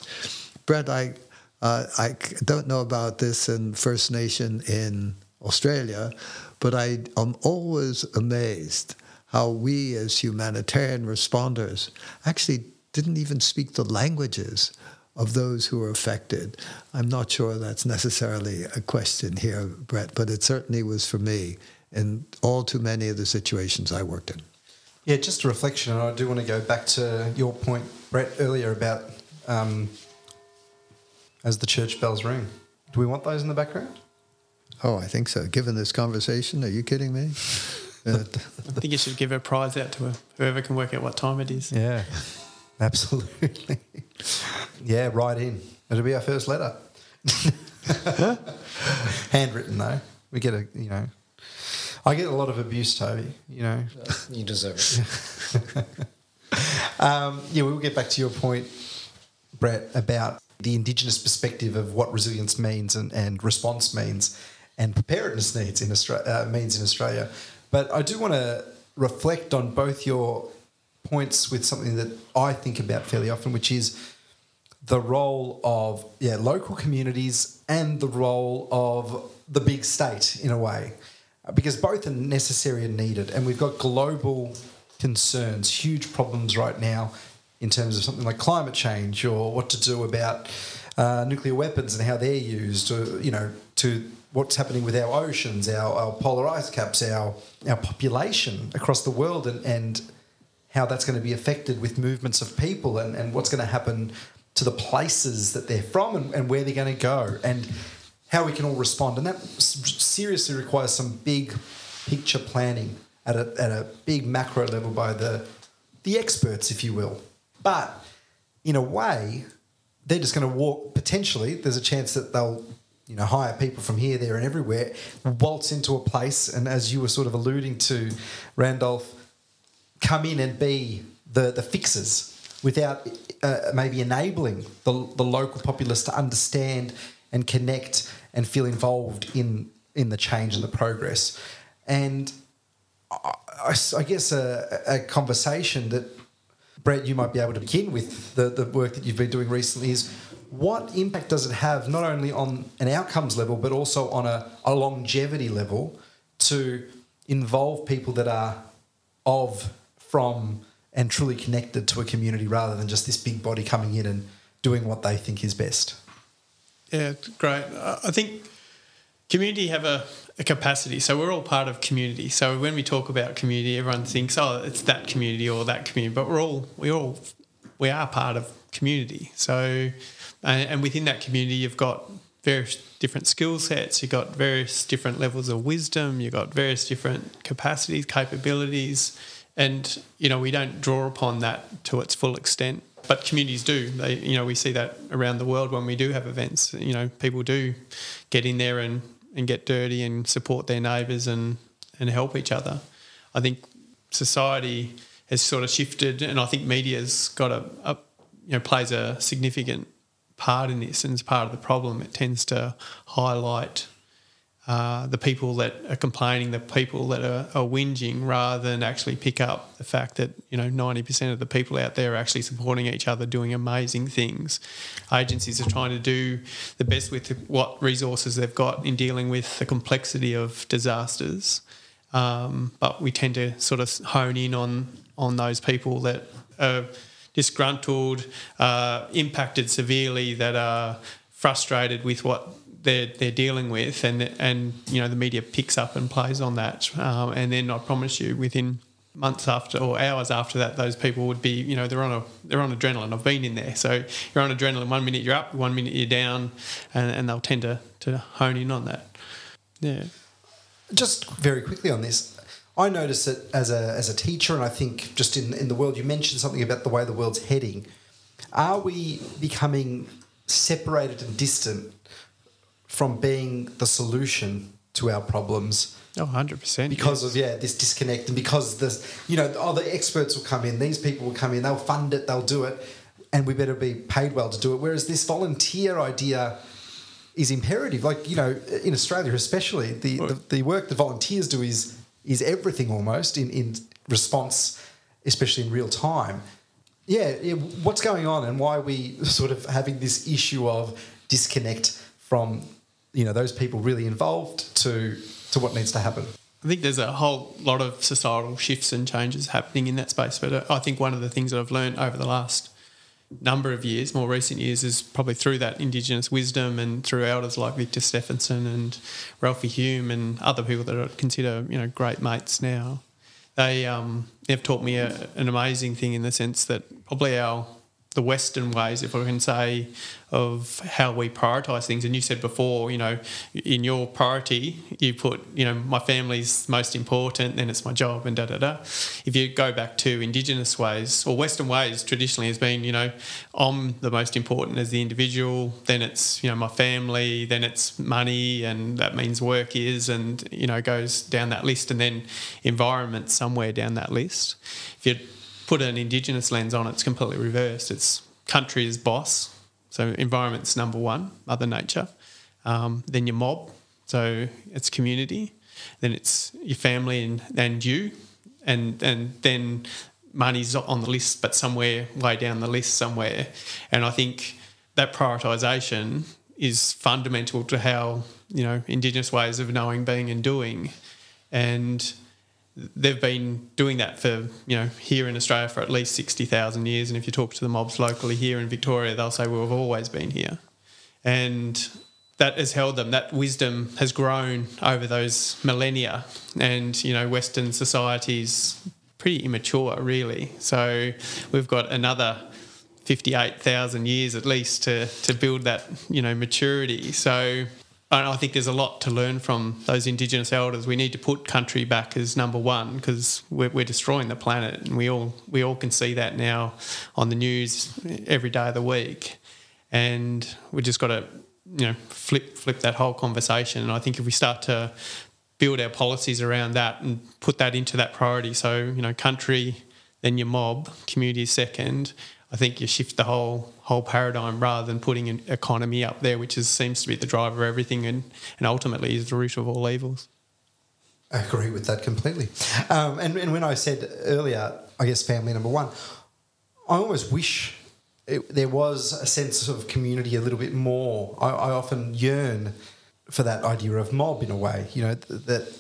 Brett, I uh, I don't know about this in First Nation in Australia, but I am always amazed how we as humanitarian responders actually didn't even speak the languages of those who were affected. I'm not sure that's necessarily a question here, Brett, but it certainly was for me in all too many of the situations I worked in. Yeah, just a reflection, and I do want to go back to your point, Brett, earlier about um, as the church bells ring. Do we want those in the background? Oh, I think so. Given this conversation, are you kidding me? I think you should give a prize out to whoever can work out what time it is. Yeah, absolutely. yeah, write in. It'll be our first letter. Handwritten though. We get a you know. I get a lot of abuse, Toby. You know. You deserve it. um, yeah, we'll get back to your point, Brett, about the Indigenous perspective of what resilience means and, and response means and preparedness needs in Australia, uh, means in Australia. But I do want to reflect on both your points with something that I think about fairly often, which is the role of yeah local communities and the role of the big state in a way, because both are necessary and needed, and we've got global concerns, huge problems right now in terms of something like climate change or what to do about uh, nuclear weapons and how they're used, or, you know, to what's happening with our oceans, our, our polar ice caps, our our population across the world, and, and how that's going to be affected with movements of people, and, and what's going to happen to the places that they're from, and, and where they're going to go, and how we can all respond. And that seriously requires some big picture planning at a, at a big macro level by the the experts, if you will. But in a way, they're just going to walk. Potentially, there's a chance that they'll you know hire people from here, there, and everywhere, waltz into a place, and as you were sort of alluding to, Randolph, come in and be the the fixers without uh, maybe enabling the, the local populace to understand and connect and feel involved in in the change and the progress. And I, I guess a, a, conversation that Brett, you might be able to begin with the, the work that you've been doing recently is what impact does it have not only on an outcomes level but also on a, a longevity level to involve people that are of from and truly connected to a community rather than just this big body coming in and doing what they think is best. Yeah, great. I think community have a, a, capacity. So we're all part of community. So when we talk about community, everyone thinks, oh, it's that community or that community. But we're all we all we are part of community. So and, and within that community, you've got various different skill sets. You've got various different levels of wisdom. You've got various different capacities, capabilities, and you know we don't draw upon that to its full extent but communities do. They, you know, we see that around the world when we do have events. You know, people do get in there and and get dirty and support their neighbours and and help each other. I think society has sort of shifted, and I think media's got a, a you know plays a significant part in this, and is part of the problem. It tends to highlight uh, the people that are complaining, the people that are, are whinging, rather than actually pick up the fact that you know ninety percent of the people out there are actually supporting each other, doing amazing things. Agencies are trying to do the best with what resources they've got in dealing with the complexity of disasters, um, but we tend to sort of hone in on on those people that are disgruntled, uh, impacted severely, that are frustrated with what they're they're dealing with, and and you know the media picks up and plays on that, um, and then I promise you within months after or hours after that, those people would be you know they're on a they're on adrenaline. I've been in there, so you're on adrenaline. One minute you're up, one minute you're down, and, and they'll tend to to hone in on that. Yeah. Just very quickly on this, I notice it as a as a teacher, and I think just in in the world, you mentioned something about the way the world's heading. Are we becoming separated and distant from being the solution to our problems. Oh, 100%. Because yes. of, yeah, this disconnect and because this, you know, oh, the experts will come in, these people will come in, they'll fund it, they'll do it, and we better be paid well to do it. Whereas this volunteer idea is imperative. Like, you know, in Australia especially, the, the, the work the volunteers do is is everything almost in, in response, especially in real time. Yeah, yeah, what's going on and why are we sort of having this issue of disconnect from you know those people really involved to to what needs to happen. I think there's a whole lot of societal shifts and changes happening in that space. But I think one of the things that I've learned over the last number of years, more recent years, is probably through that Indigenous wisdom and through elders like Victor Stephenson and Ralphie Hume and other people that I consider you know great mates now. They um, they've taught me a, an amazing thing in the sense that probably our the Western ways, if I can say, of how we prioritise things. And you said before, you know, in your priority, you put, you know, my family's most important, then it's my job, and da da da. If you go back to Indigenous ways or Western ways, traditionally has been, you know, I'm the most important as the individual, then it's, you know, my family, then it's money, and that means work is, and, you know, goes down that list, and then environment somewhere down that list. If you put an indigenous lens on, it's completely reversed. It's country is boss, so environment's number one, Mother Nature. Um, then your mob, so it's community. Then it's your family and, and you, and and then money's on the list, but somewhere way down the list somewhere. And I think that prioritisation is fundamental to how you know indigenous ways of knowing, being, and doing, and they've been doing that for you know here in Australia for at least sixty thousand years. And if you talk to the mobs locally here in Victoria, they'll say well, we've always been here. And that has held them. That wisdom has grown over those millennia, and you know, Western societies pretty immature, really. So we've got another fifty-eight thousand years at least to to build that you know maturity. So. I think there's a lot to learn from those Indigenous elders. We need to put country back as number one because we're, we're destroying the planet, and we all we all can see that now on the news every day of the week. And we just got to you know flip flip that whole conversation. And I think if we start to build our policies around that and put that into that priority, so you know country, then your mob, community second. I think you shift the whole whole paradigm rather than putting an economy up there, which is, seems to be the driver of everything and, and ultimately is the root of all evils. I agree with that completely. Um, and, and when I said earlier, I guess family number one, I almost wish it, there was a sense of community a little bit more. I, I, often yearn for that idea of mob in a way, you know, th- that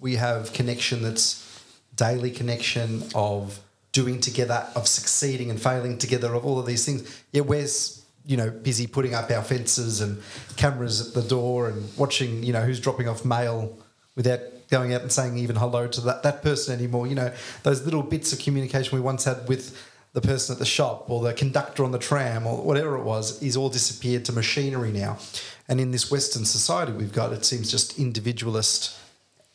we have connection that's daily connection of doing together, of succeeding and failing together, of all of these things. Yeah, where's you know busy putting up our fences and cameras at the door and watching you know who's dropping off mail without going out and saying even hello to that, that person anymore. You know, those little bits of communication we once had with the person at the shop or the conductor on the tram or whatever it was is all disappeared to machinery now. And in this Western society we've got, it seems just individualist.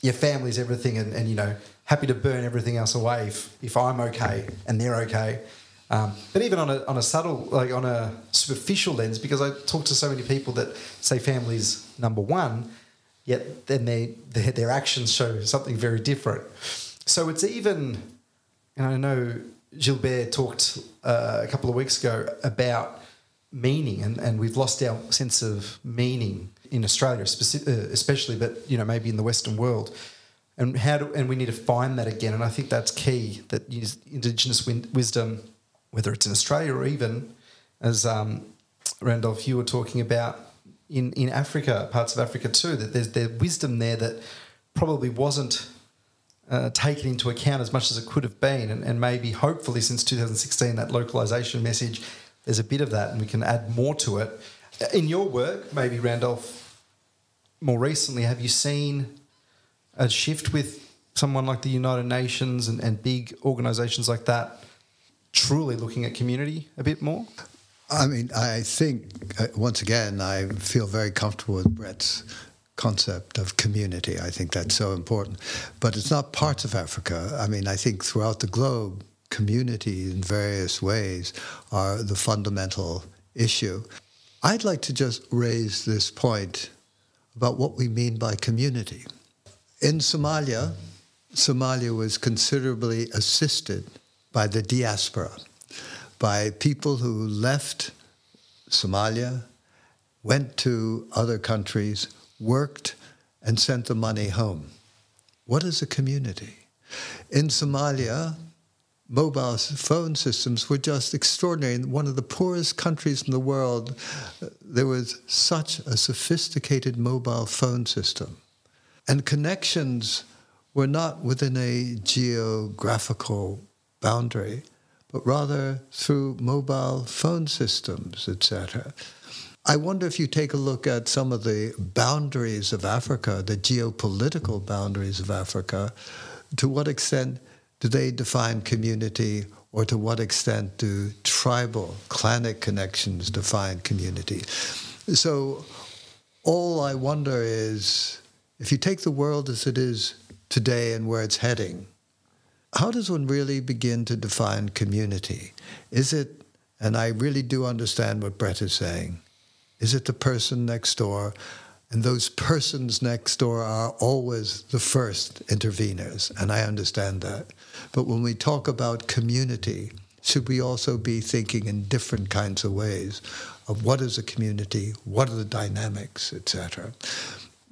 Your family's everything, and, and you know, happy to burn everything else away if, if I'm okay and they're okay. Um, but even on a, on a subtle, like on a superficial lens, because I talk to so many people that say family's number one, yet then they, their, their actions show something very different. So it's even, and I know Gilbert talked uh, a couple of weeks ago about meaning, and, and we've lost our sense of meaning in Australia, uh, especially, but you know maybe in the Western world, and how do, and we need to find that again. And I think that's key. That Indigenous wisdom, whether it's in Australia or even as um, Randolph, you were talking about in in Africa, parts of Africa too, that there's there's wisdom there that probably wasn't uh, taken into account as much as it could have been. And, and maybe, hopefully, since 2016, that localization message, there's a bit of that and we can add more to it. In your work, maybe, Randolph, more recently, have you seen a shift with someone like the United Nations and, and big organizations like that truly looking at community a bit more? I mean, I think, uh, once again, I feel very comfortable with Brett's concept of community. I think that's so important. But it's not parts of Africa. I mean, I think throughout the globe, community in various ways are the fundamental issue. I'd like to just raise this point about what we mean by community. In Somalia, Somalia was considerably assisted by the diaspora, by people who left Somalia, went to other countries, worked, and sent the money home. What is a community? In Somalia, mobile phone systems were just extraordinary. In one of the poorest countries in the world, uh, there was such a sophisticated mobile phone system. And connections were not within a geographical boundary, but rather through mobile phone systems, etc. I wonder if you take a look at some of the boundaries of Africa, the geopolitical boundaries of Africa, to what extent do they define community, or to what extent do tribal, clanic connections define community? So, all I wonder is if you take the world as it is today and where it's heading, how does one really begin to define community? Is it, and I really do understand what Brett is saying, is it the person next door? And those persons next door are always the first interveners, and I understand that. But when we talk about community, should we also be thinking in different kinds of ways of what is a community, what are the dynamics, etc.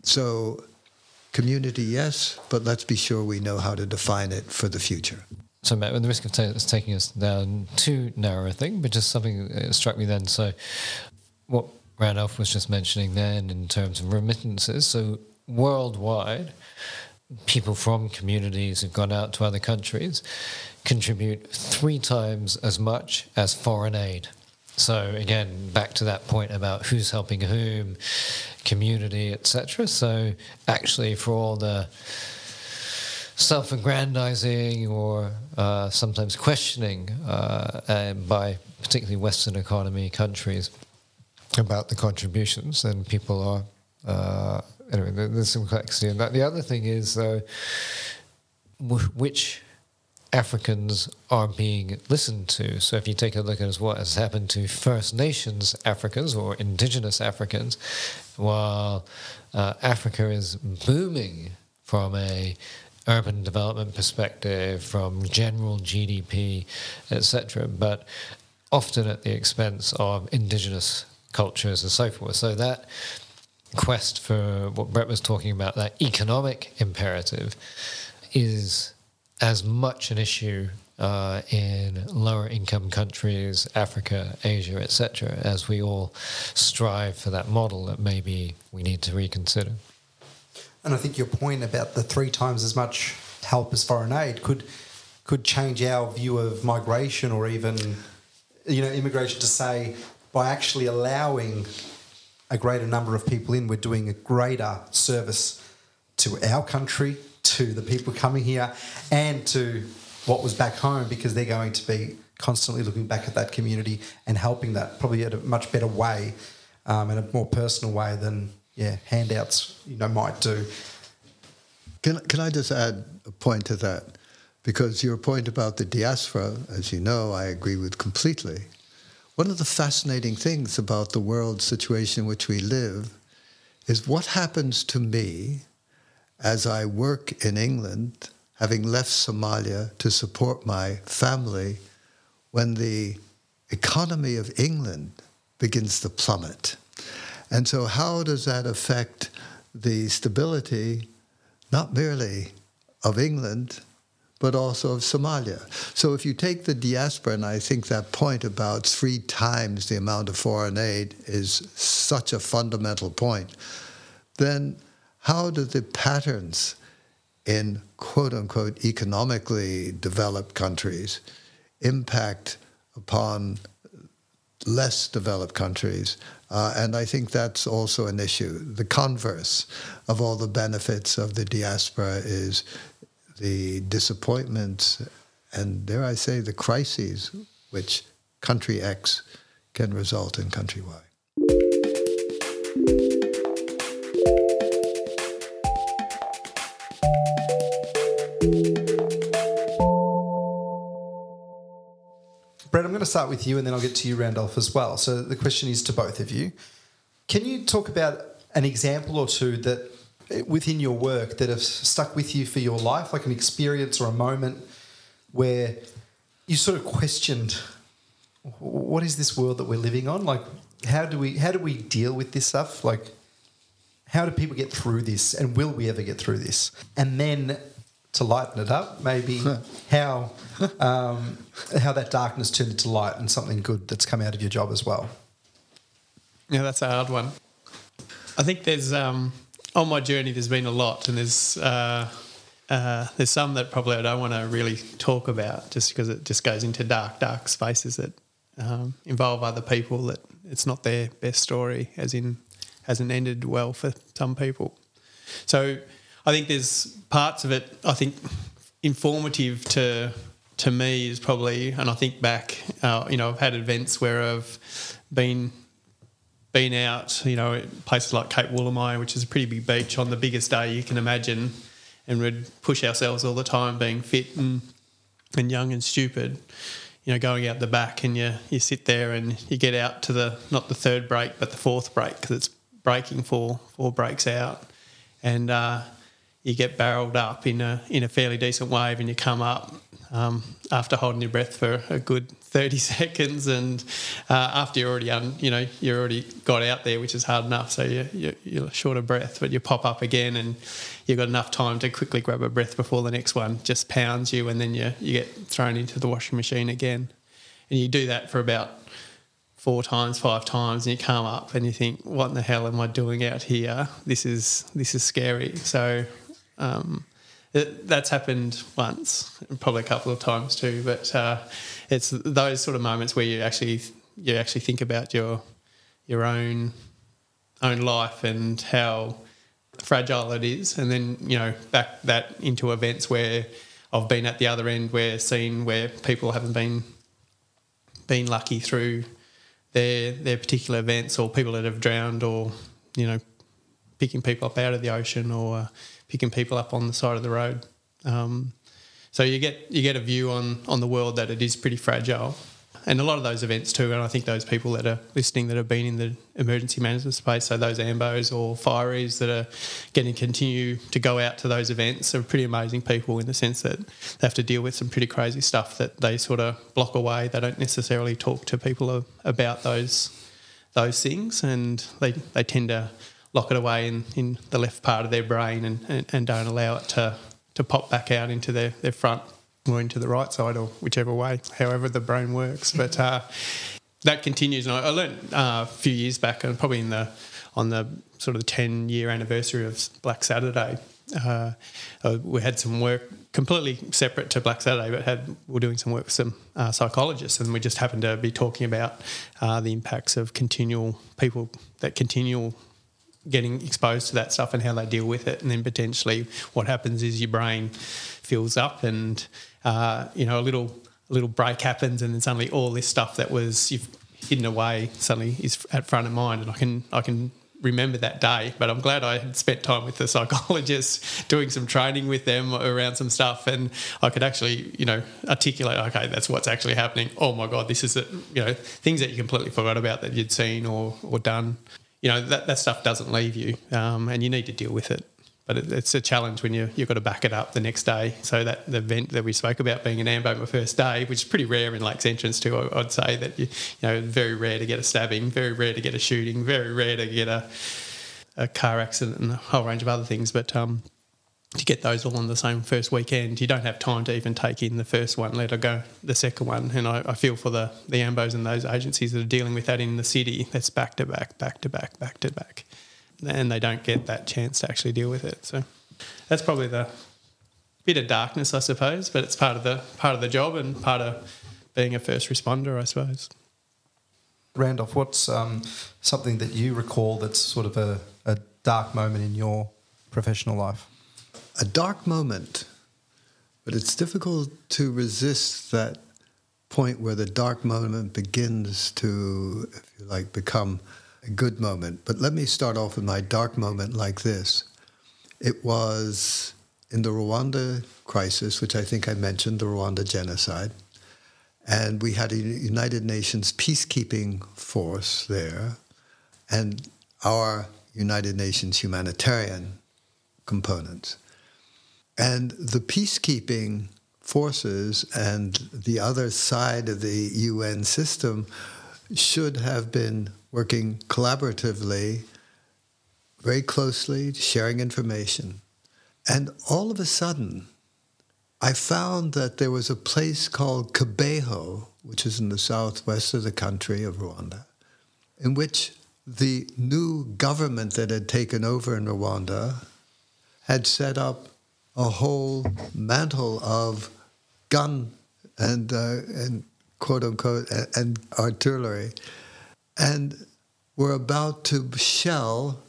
So, community, yes, but let's be sure we know how to define it for the future. So, Matt, with the risk of t- taking us down too narrow a thing, but just something that uh, struck me then. So, what Randolph was just mentioning then in terms of remittances. So worldwide, people from communities who've gone out to other countries contribute three times as much as foreign aid. So again, back to that point about who's helping whom, community, etc. So actually, for all the self-aggrandizing or uh, sometimes questioning uh, by particularly Western economy countries about the contributions, then people are uh, anyway. There's some complexity in that. The other thing is though, which Africans are being listened to. So if you take a look at what has happened to First Nations Africans or indigenous Africans, while uh, Africa is booming from a urban development perspective, from general GDP, etc., but often at the expense of indigenous cultures and so forth. So that quest for what Brett was talking about, that economic imperative, is as much an issue uh, in lower income countries, Africa, Asia, etc., as we all strive for that model that maybe we need to reconsider. And I think your point about the three times as much help as foreign aid could could change our view of migration or even you know immigration to say by actually allowing a greater number of people in, we're doing a greater service to our country, to the people coming here, and to what was back home because they're going to be constantly looking back at that community and helping that probably at a much better way um, in a more personal way than yeah handouts you know might do. Can can I just add a point to that? Because your point about the diaspora, as you know, I agree with completely. One of the fascinating things about the world situation in which we live is what happens to me as I work in England, having left Somalia to support my family, when the economy of England begins to plummet. And so, how does that affect the stability, not merely of England, but also of Somalia. So if you take the diaspora, and I think that point about three times the amount of foreign aid is such a fundamental point, then how do the patterns in quote unquote economically developed countries impact upon less developed countries? Uh, and I think that's also an issue. The converse of all the benefits of the diaspora is the disappointments and, dare I say, the crises which country X can result in country Y. going to start with you and then I'll get to you, Randolph, as well. So the question is to both of you. Can you talk about an example or two that eh, within your work that have stuck with you for your life, like an experience or a moment where you sort of questioned what is this world that we're living on? Like, how do we how do we deal with this stuff? Like, how do people get through this, and will we ever get through this? And then to lighten it up, maybe how um, how that darkness turned into light and something good that's come out of your job as well. Yeah, that's a hard one. I think there's um, on my journey, there's been a lot, and there's uh, uh, there's some that probably I don't want to really talk about, just because it just goes into dark, dark spaces that um, involve other people. That it's not their best story, as in hasn't ended well for some people. So I think there's parts of it. I think informative to to me is probably, and I think back, uh, you know, I've had events where I've been been out, you know, places like Cape Woolamai, which is a pretty big beach on the biggest day you can imagine, and we'd push ourselves all the time, being fit and and young and stupid. You know, going out the back and you you sit there and you get out to the not the third break but the fourth break because it's breaking four four breaks out, and uh, you get barreled up in a in a fairly decent wave and you come up um, after holding your breath for a good 30 seconds and uh, after you're already un, you know you already got out there which is hard enough. So you, you, you're short of breath but you pop up again and you've got enough time to quickly grab a breath before the next one just pounds you and then you, you get thrown into the washing machine again. And you do that for about four times five times and you come up and you think what in the hell am i doing out here? This is this is scary. So um, it, that's happened once, probably a couple of times too. But uh, it's those sort of moments where you actually you actually think about your your own own life and how fragile it is, and then you know back that into events where I've been at the other end, where seen where people haven't been been lucky through their their particular events, or people that have drowned, or you know picking people up out of the ocean, or uh, picking people up on the side of the road. Um, so you get you get a view on on the world that it is pretty fragile, and a lot of those events too. And I think those people that are listening that have been in the emergency management space, so those AMBOs or fireys that are getting continue to go out to those events, are pretty amazing people in the sense that they have to deal with some pretty crazy stuff that they sort of block away. They don't necessarily talk to people about those those things, and they they tend to lock it away in, in the left part of their brain and, and, and don't allow it to to pop back out into their, their front or into the right side or whichever way, however the brain works. But uh, that continues. And I, I learned uh, a few years back, and probably in the on the sort of the ten year anniversary of Black Saturday, uh, uh, we had some work completely separate to Black Saturday, but had we are doing some work with some uh, psychologists, and we just happened to be talking about uh, the impacts of continual people that continual getting exposed to that stuff and how they deal with it. And then potentially what happens is your brain fills up and, uh, you know, a little, a little break happens and then suddenly all this stuff that was you've hidden away suddenly is at front of mind. And I can, I can remember that day, but I'm glad I had spent time with the psychologists doing some training with them around some stuff, and I could actually, you know, articulate, okay, that's what's actually happening. Oh my God, this is, it. you know, things that you completely forgot about that you'd seen or, or done you know that, that stuff doesn't leave you, um, and you need to deal with it. But it, it's a challenge when you you've got to back it up the next day. So that the event that we spoke about being an ambo my first day, which is pretty rare in Lakes Entrance too, I, would say that you, you know very rare to get a stabbing, very rare to get a shooting, very rare to get a a car accident and a whole range of other things. But um, to get those all on the same first weekend, you don't have time to even take in the first one, let go the second one. And I, I, feel for the, the AMBOs and those agencies that are dealing with that in the city, that's back to back, back to back, back to back. And they don't get that chance to actually deal with it. So that's probably the bit of darkness, I suppose, but it's part of the part of the job and part of being a first responder, I suppose. Randolph, what's um, something that you recall that's sort of a, a dark moment in your professional life? A dark moment, but it's difficult to resist that point where the dark moment begins to, if you like, become a good moment. But let me start off with my dark moment like this. It was in the Rwanda crisis, which I think I mentioned, the Rwanda genocide. And we had a United Nations peacekeeping force there, and our United Nations humanitarian components. And the peacekeeping forces and the other side of the UN system should have been working collaboratively, very closely, sharing information. And all of a sudden, I found that there was a place called Kibeho, which is in the southwest of the country of Rwanda, in which the new government that had taken over in Rwanda had set up a whole mantle of gun and uh, and quote unquote and, and artillery, and we're about to shell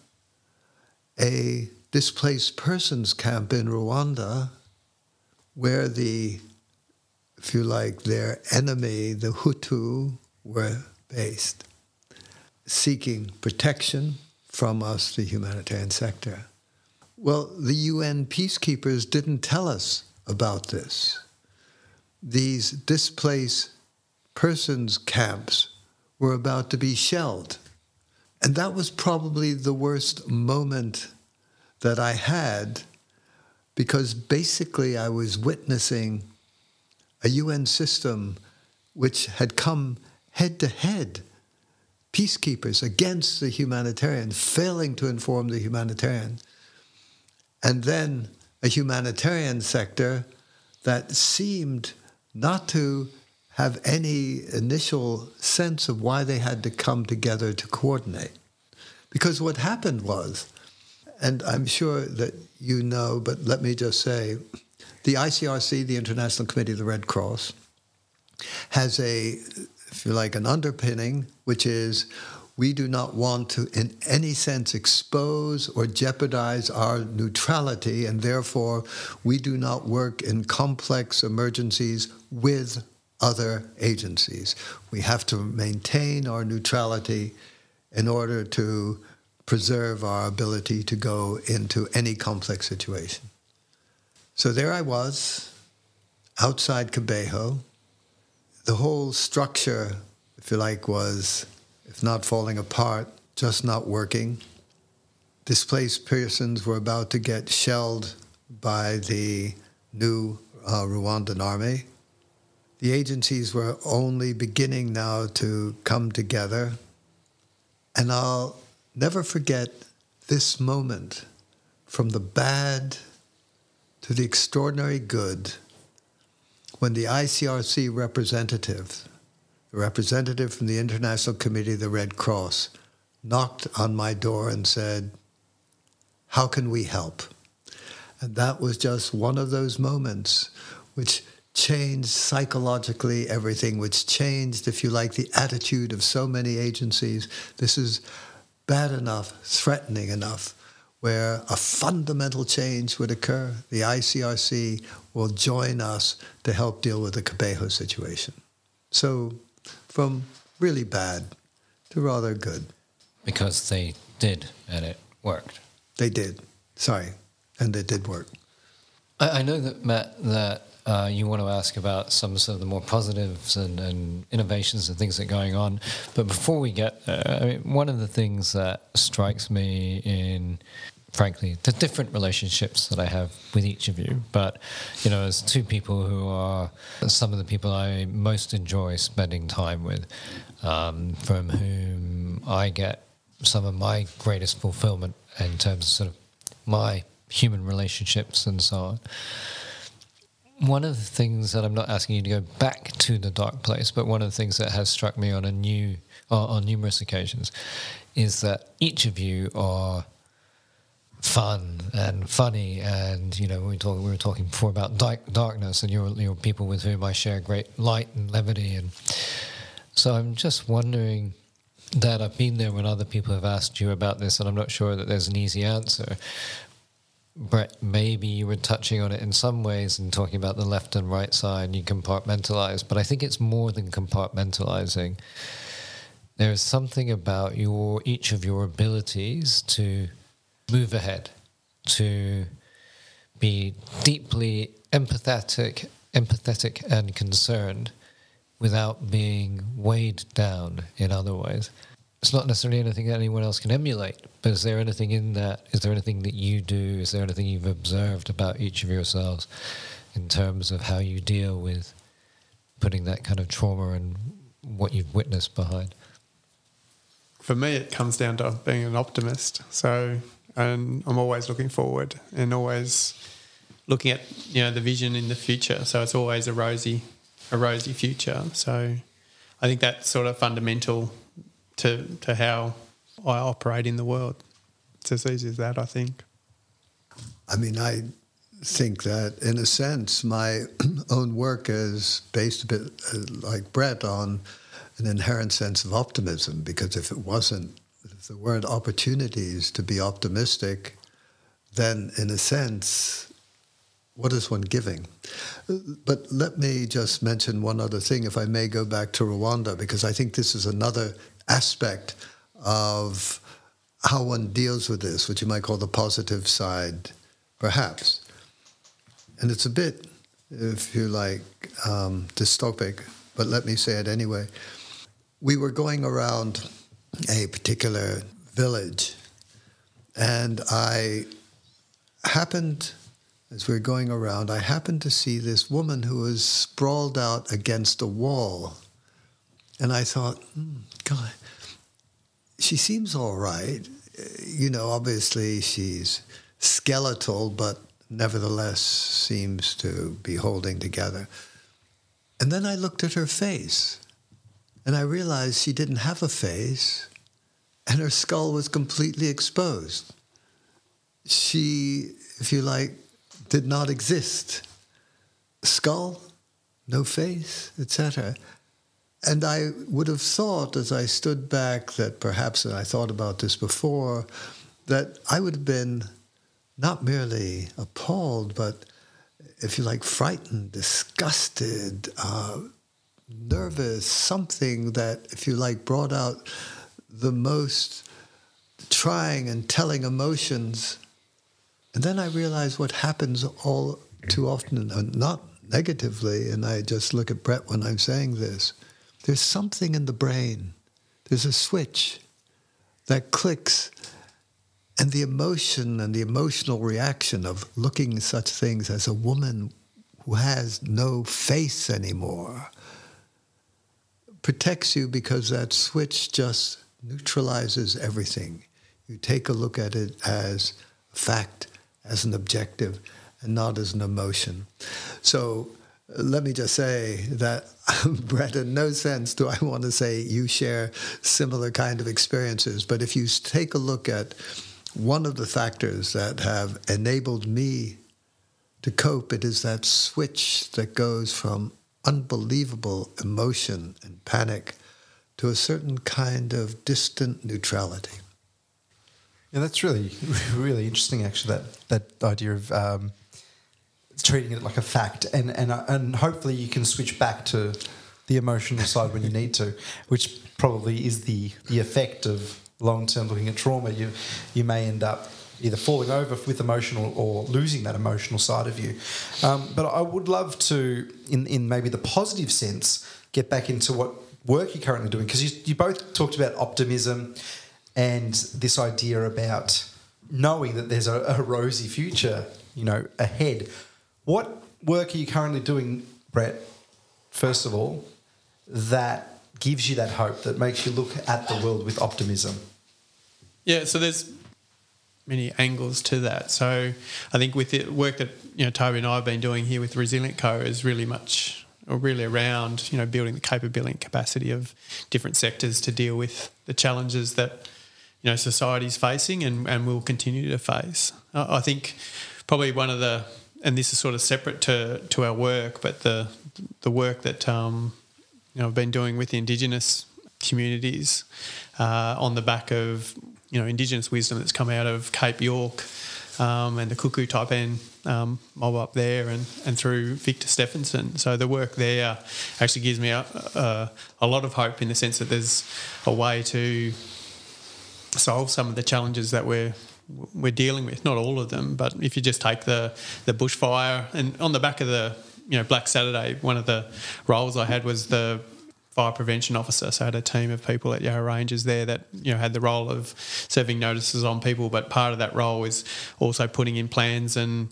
a displaced persons camp in Rwanda, where the, if you like, their enemy, the Hutu, were based, seeking protection from us, the humanitarian sector. Well, the UN peacekeepers didn't tell us about this. These displaced persons camps were about to be shelled. And that was probably the worst moment that I had because basically I was witnessing a UN system which had come head to head, peacekeepers against the humanitarian, failing to inform the humanitarians and then a humanitarian sector that seemed not to have any initial sense of why they had to come together to coordinate. Because what happened was, and I'm sure that you know, but let me just say, the ICRC, the International Committee of the Red Cross, has a if you like, an underpinning, which is we do not want to, in any sense, expose or jeopardize our neutrality, and therefore we do not work in complex emergencies with other agencies. We have to maintain our neutrality in order to preserve our ability to go into any complex situation. So there I was, outside Kibeho. The whole structure, if you like, was, if not falling apart, just not working. Displaced persons were about to get shelled by the new uh, Rwandan army. The agencies were only beginning now to come together. And I'll never forget this moment from the bad to the extraordinary good when the ICRC representative, the representative from the International Committee of the Red Cross, knocked on my door and said, How can we help? And that was just one of those moments which changed psychologically everything, which changed, if you like, the attitude of so many agencies. This is bad enough, threatening enough, where a fundamental change would occur. The ICRC will join us to help deal with the Kibeho situation. So, from really bad to rather good. Because they did, and it worked. They did. Sorry. And it did work. I, I know that, Matt, that uh, you want to ask about some sort of the more positives and, and, innovations and things that are going on. But before we get there, I mean, one of the things that strikes me in, frankly, the different relationships that I have with each of you, but, you know, as two people who are some of the people I most enjoy spending time with, um, from whom I get some of my greatest fulfillment in terms of sort of my human relationships and so on. One of the things that I'm not asking you to go back to the dark place, but one of the things that has struck me on a new on numerous occasions is that each of you are fun and funny, and you know we talk, we were talking before about dark, darkness, and you're, you're people with whom I share great light and levity, and so I'm just wondering that I've been there when other people have asked you about this, and I'm not sure that there's an easy answer. Brett, maybe you were touching on it in some ways and talking about the left and right side, and you compartmentalize, but I think it's more than compartmentalizing. There is something about your each of your abilities to move ahead, to be deeply empathetic, empathetic and concerned without being weighed down in other ways it's not necessarily anything that anyone else can emulate, but is there anything in that? Is there anything that you do? Is there anything you've observed about each of yourselves in terms of how you deal with putting that kind of trauma and what you've witnessed behind? For me, it comes down to being an optimist. So, and I'm always looking forward and always looking at you know the vision in the future. So it's always a rosy, a rosy future. So I think that's sort of fundamental to to how I operate in the world. It's as easy as that, I think. I mean, I think that in a sense, my own work is based a bit uh, like Brett on an inherent sense of optimism. Because if it wasn't, if there weren't opportunities to be optimistic, then in a sense, what is one giving? But let me just mention one other thing, if I may go back to Rwanda, because I think this is another aspect of how one deals with this, which you might call the positive side, perhaps. And it's a bit, if you like, um, dystopic, but let me say it anyway. We were going around a particular village, and I happened, as we were going around, I happened to see this woman who was sprawled out against a wall. And I thought, hmm, God, she seems all right. You know, obviously she's skeletal, but nevertheless seems to be holding together. And then I looked at her face and I realized she didn't have a face and her skull was completely exposed. She, if you like, did not exist. Skull, no face, etc. and I would have thought, as I stood back, that perhaps, and I thought about this before, that I would have been not merely appalled, but if you like, frightened, disgusted, uh, nervous, something that, if you like, brought out the most trying and telling emotions. And then I realized what happens all too often, and not negatively, and I just look at Brett when I'm saying this. There's something in the brain, there's a switch that clicks, and the emotion and the emotional reaction of looking such things as a woman who has no face anymore protects you because that switch just neutralizes everything. You take a look at it as fact, as an objective, and not as an emotion. So let me just say that, Brett, in no sense do I want to say you share similar kind of experiences, but if you take a look at one of the factors that have enabled me to cope, it is that switch that goes from unbelievable emotion and panic to a certain kind of distant neutrality. Yeah, that's really, really interesting. Actually, that that idea of um, treating it like a fact, and and uh, and hopefully you can switch back to the emotional side when you need to, which probably is the the effect of long term looking at trauma. You you may end up either falling over with emotional or losing that emotional side of you. Um, but I would love to, in, in maybe the positive sense, get back into what work you're currently doing because you, you both talked about optimism and this idea about knowing that there's a, a rosy future, you know, ahead. What work are you currently doing, Brett? First of all, that gives you that hope that makes you look at the world with optimism. Yeah, so there's many angles to that. So I think with the work that you know Toby and I have been doing here with Resilient Co is really much or really around you know building the capability and capacity of different sectors to deal with the challenges that you know society's facing and, and will continue to face. I think probably one of the and this is sort of separate to to our work, but the the work that um, you know I've been doing with the Indigenous communities uh, on the back of you know indigenous wisdom that's come out of Cape York um, and the Kuku Thaypan um, mob up there, and, and through Victor Steffensen. So the work there actually gives me a, a, a lot of hope in the sense that there's a way to solve some of the challenges that we're we're dealing with. Not all of them, but if you just take the the bushfire and on the back of the you know Black Saturday, one of the roles I had was the fire prevention officer. So I had a team of people at Yarra Ranges there that you know had the role of serving notices on people, but part of that role is also putting in plans and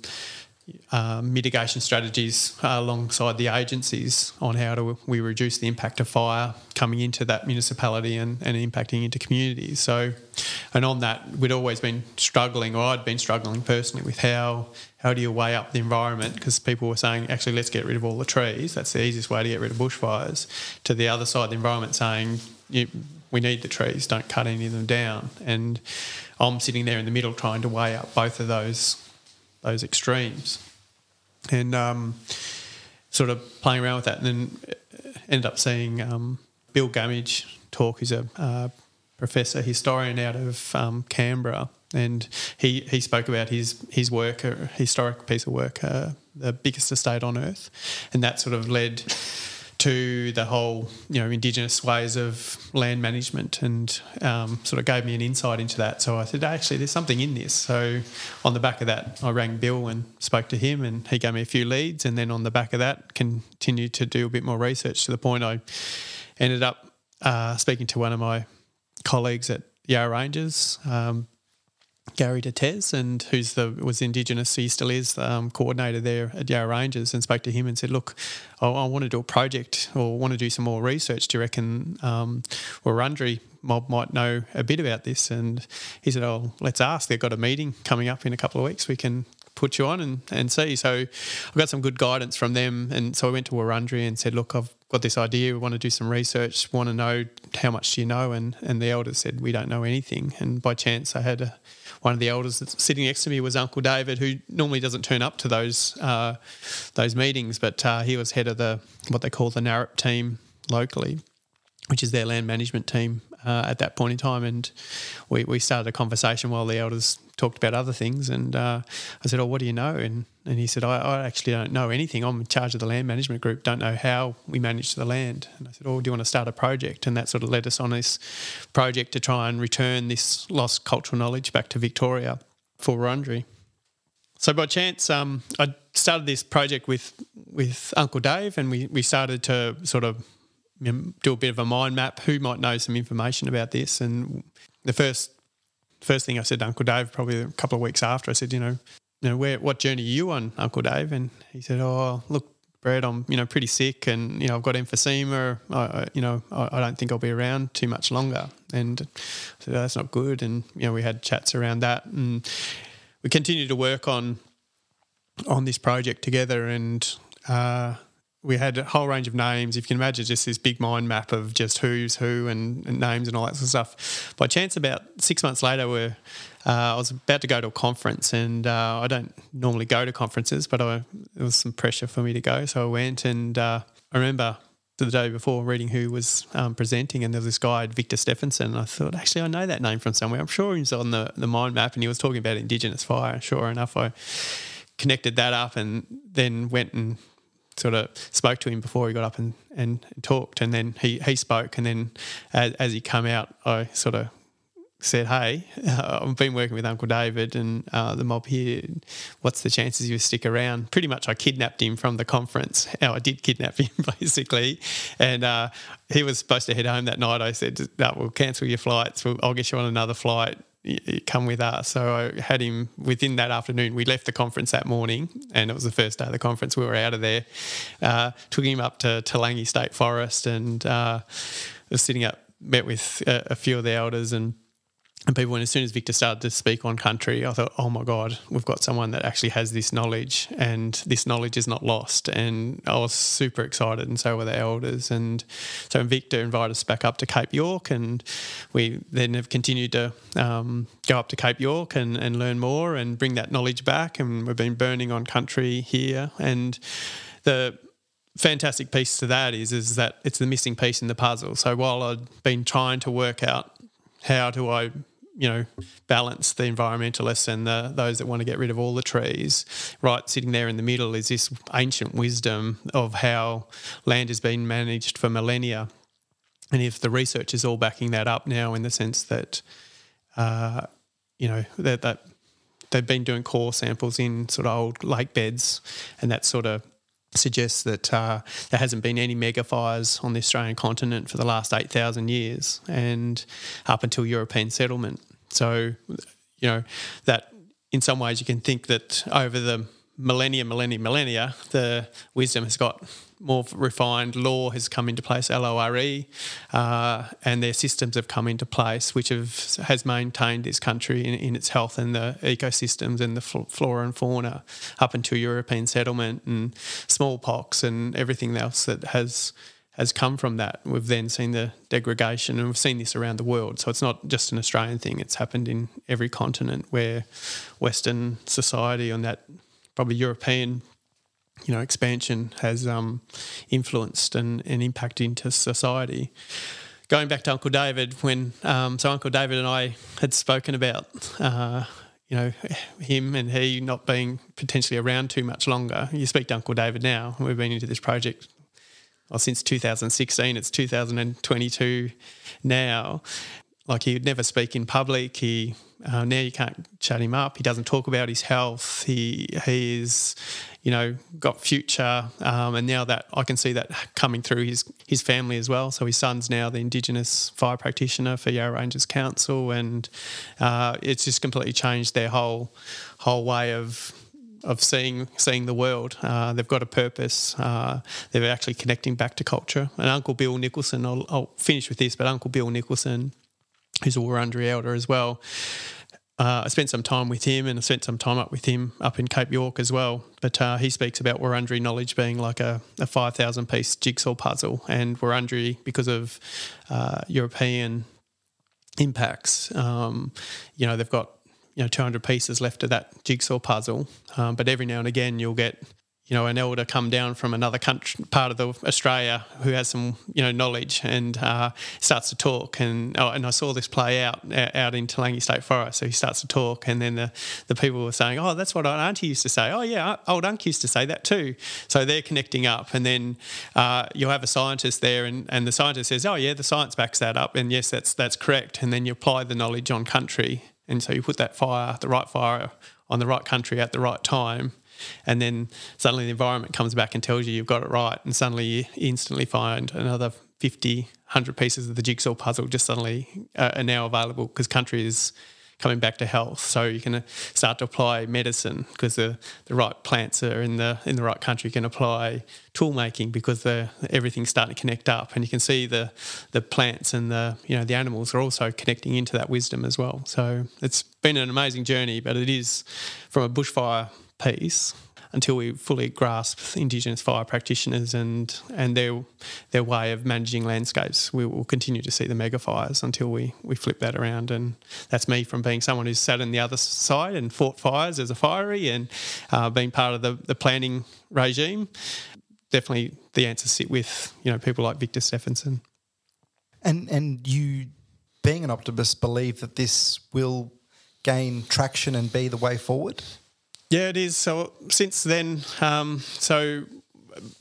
uh, mitigation strategies uh, alongside the agencies on how do we reduce the impact of fire coming into that municipality and, and impacting into communities. So, and on that, we'd always been struggling, or I'd been struggling personally with how how do you weigh up the environment? Because people were saying, actually, let's get rid of all the trees. That's the easiest way to get rid of bushfires. To the other side the environment saying, we need the trees, don't cut any of them down. And I'm sitting there in the middle trying to weigh up both of those those extremes, and um, sort of playing around with that, and then ended up seeing um, Bill Gammage talk. He's a uh, professor historian out of um, Canberra, and he, he spoke about his his work, a historic piece of work, uh, the biggest estate on earth, and that sort of led to the whole you know indigenous ways of land management, and um, sort of gave me an insight into that. So I said, actually, there's something in this. So on the back of that, I rang Bill and spoke to him, and he gave me a few leads, and then on the back of that, continued to do a bit more research to the point I ended up uh, speaking to one of my colleagues at Yarra Ranges, um, Gary Detez, and who's the was Indigenous, so he still is um, coordinator there at Yarra Ranges, and spoke to him and said, "Look, I, I, want to do a project or want to do some more research. Do you reckon um, Wurundjeri mob might know a bit about this?" And he said, "Oh, let's ask. They've got a meeting coming up in a couple of weeks. We can put you on and, and see. So I got some good guidance from them. And so I went to Wurundjeri and said, look, I've got this idea. We want to do some research. Want to know how much do you know? And, and the elders said, we don't know anything. And by chance, I had a, one of the elders that's sitting next to me was Uncle David, who normally doesn't turn up to those uh, those meetings, but uh, he was head of the what they call the Narrap team locally. which is their land management team uh, at that point in time. And we, we started a conversation while the elders talked about other things. And uh, I said, Oh, what do you know? And, and he said, I, I, actually don't know anything. I'm in charge of the land management group, don't know how we manage the land. And I said, Oh, do you want to start a project? And that sort of led us on this project to try and return this lost cultural knowledge back to Victoria for Wurundjeri. So by chance, um, I started this project with with Uncle Dave, and we, we started to sort of do a bit of a mind map. Who might know some information about this? And the first first thing I said to Uncle Dave, probably a couple of weeks after, I said, you know, you know, where what journey are you on, Uncle Dave? And he said, oh, look, Brett, I'm you know pretty sick, and you know I've got emphysema. I, you know I, I, don't think I'll be around too much longer. And I said, oh, that's not good. And you know we had chats around that, and we continued to work on on this project together, and. Uh, we had a whole range of names. If you can imagine, just this big mind map of just who's who and, and names and all that sort of stuff. By chance, about six months later, we uh, I was about to go to a conference, and uh, I don't normally go to conferences, but I, there was some pressure for me to go, so I went. And uh, I remember the day before reading who was um, presenting, and there was this guy, Victor Steffensen. And I thought, actually, I know that name from somewhere. I'm sure he's on the, the mind map, and he was talking about Indigenous fire. Sure enough, I connected that up and then went and sort of spoke to him before he got up and, and, talked, and then he, he spoke, and then as, as he come out, I sort of said, "Hey, I've been working with Uncle David and uh, the mob here. What's the chances you stick around?" Pretty much, I kidnapped him from the conference. How I did kidnap him, basically, and uh, he was supposed to head home that night. I said, "No, we'll cancel your flights. We'll, I'll get you on another flight." Come with us. So I had him within that afternoon. We left the conference that morning, and it was the first day of the conference. We were out of there. Uh, took him up to Toolangi State Forest and uh, was sitting up, met with a, a few of the elders and and people, and as soon as Victor started to speak on country, I thought, oh my God, we've got someone that actually has this knowledge, and this knowledge is not lost. And I was super excited, and so were the elders. And so Victor invited us back up to Cape York, and we then have continued to um, go up to Cape York and, and learn more and bring that knowledge back. And we've been burning on country here. And the fantastic piece to that is is that it's the missing piece in the puzzle. So while I'd been trying to work out how do I you know, balance the environmentalists and the, those that want to get rid of all the trees. Right, sitting there in the middle is this ancient wisdom of how land has been managed for millennia. And if the research is all backing that up now, in the sense that, uh, you know, that, that they've been doing core samples in sort of old lake beds, and that sort of suggests that uh, there hasn't been any mega fires on the Australian continent for the last 8,000 years and up until European settlement. So, you know, that in some ways you can think that over the millennia, millennia, millennia, the wisdom has got more refined. Law has come into place, L O R E, uh, and their systems have come into place, which have has maintained this country in, in its health and the ecosystems and the flora and fauna up until European settlement and smallpox and everything else that has has come from that. We've then seen the degradation, and we've seen this around the world. So it's not just an Australian thing; it's happened in every continent where Western society on that probably European, you know, expansion has um, influenced and, and impacted into society. Going back to Uncle David, when um, so Uncle David and I had spoken about. Uh, you know, him and he not being potentially around too much longer. You speak to Uncle David now. We've been into this project well, since 2016. It's 2022 now. Like he would never speak in public. He uh, now you can't shut him up. He doesn't talk about his health. He he is, you know, got future, um, and now that I can see that coming through his his family as well. So his son's now the Indigenous fire practitioner for Yarra Ranges Council, and uh, it's just completely changed their whole whole way of of seeing seeing the world. Uh, they've got a purpose. Uh, they're actually connecting back to culture. And Uncle Bill Nicholson, I'll, I'll, finish with this, but Uncle Bill Nicholson, who's a Wurundjeri elder as well. Uh, I spent some time with him and I spent some time up with him up in Cape York as well. But uh, he speaks about Wurundjeri knowledge being like a, a 5,000 piece jigsaw puzzle. And Wurundjeri, because of uh, European impacts, um, you know, they've got you know 200 pieces left of that jigsaw puzzle. Um, but every now and again, you'll get you know, an elder come down from another country, part of the Australia, who has some, you know, knowledge and uh, starts to talk. And oh, and I saw this play out out in Toolangi State Forest. So he starts to talk, and then the, the people were saying, "Oh, that's what old Auntie used to say." Oh, yeah, old Unc used to say that too. So they're connecting up, and then uh, you'll have a scientist there, and, and the scientist says, "Oh, yeah, the science backs that up, and yes, that's that's correct." And then you apply the knowledge on country, and so you put that fire, the right fire, on the right country at the right time and then suddenly the environment comes back and tells you you've got it right, and suddenly you instantly find another 50, 100 pieces of the jigsaw puzzle just suddenly uh, are now available because country is coming back to health. So you can uh, start to apply medicine because the, the right plants are in the in the right country. You can apply tool making because the everything's starting to connect up, and you can see the the plants and the you know the animals are also connecting into that wisdom as well. So it's been an amazing journey, but it is from a bushfire piece until we fully grasp Indigenous fire practitioners and and their their way of managing landscapes. We will continue to see the mega fires until we, we flip that around. And that's me from being someone who's sat on the other side and fought fires as a fiery and uh, being part of the, the planning regime. Definitely the answers sit with you know people like Victor Steffensen. And and you being an optimist believe that this will gain traction and be the way forward? Yeah, it is. So since then, um, so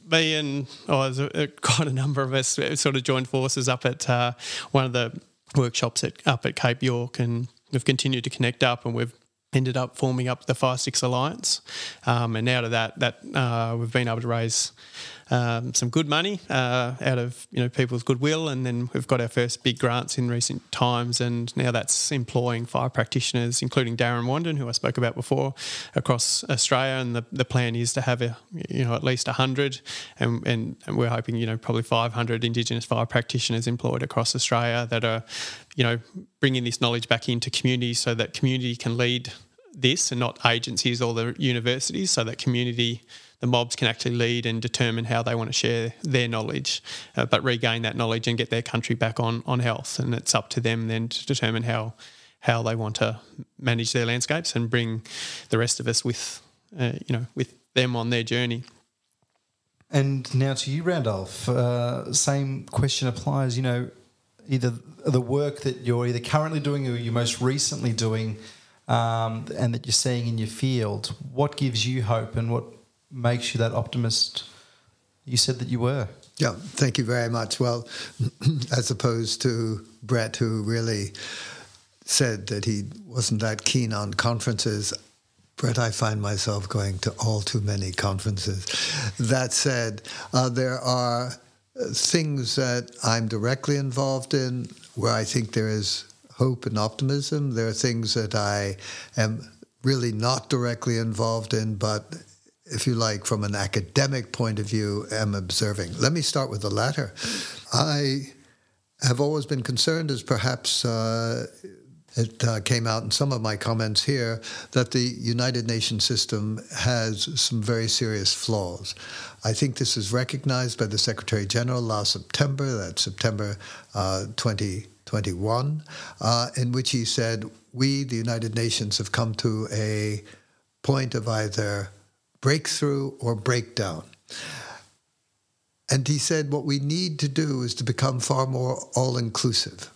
me and oh, a, quite a number of us sort of joined forces up at uh, one of the workshops at, up at Cape York, and we've continued to connect up, and we've ended up forming up the Firesticks Alliance. Um, and out of that, that uh, we've been able to raise um, some good money uh, out of you know people's goodwill, and then we've got our first big grants in recent times, and now that's employing fire practitioners, including Darren Wandin, who I spoke about before, across Australia, and the, the plan is to have a you know at least hundred, and, and and we're hoping you know probably 500 Indigenous fire practitioners employed across Australia that are you know bringing this knowledge back into communities so that community can lead this and not agencies or the universities, so that community the mobs can actually lead and determine how they want to share their knowledge, uh, but regain that knowledge and get their country back on on health. And it's up to them then to determine how how they want to manage their landscapes and bring the rest of us with uh, you know with them on their journey. And now to you, Randolph. Uh, same question applies. You know, either the work that you're either currently doing or you're most recently doing, um, and that you're seeing in your field. What gives you hope, and what makes you that optimist you said that you were. Yeah, thank you very much. Well, as opposed to Brett, who really said that he wasn't that keen on conferences, Brett, I find myself going to all too many conferences. That said, uh, there are uh, things that I'm directly involved in where I think there is hope and optimism. There are things that I am really not directly involved in, but if you like, from an academic point of view, am observing. Let me start with the latter. I have always been concerned, as perhaps uh, it uh, came out in some of my comments here, that the United Nations system has some very serious flaws. I think this is recognized by the Secretary General last September, that's September uh, 2021, uh, in which he said, We, the United Nations, have come to a point of either breakthrough or breakdown. And he said, what we need to do is to become far more all inclusive.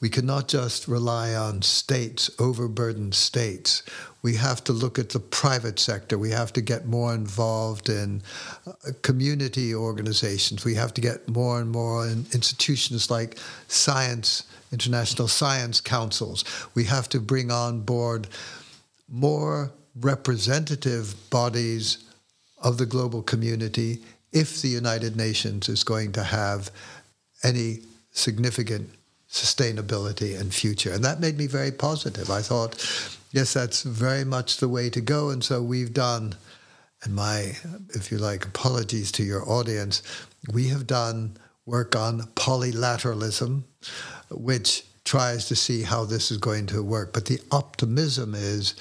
We cannot just rely on states, overburdened states. We have to look at the private sector. We have to get more involved in uh, community organizations. We have to get more and more in institutions like science, international science councils. We have to bring on board more representative bodies of the global community if the United Nations is going to have any significant sustainability and future. And that made me very positive. I thought, yes, that's very much the way to go. And so we've done, and my, if you like, apologies to your audience, we have done work on polylateralism, which tries to see how this is going to work. But the optimism is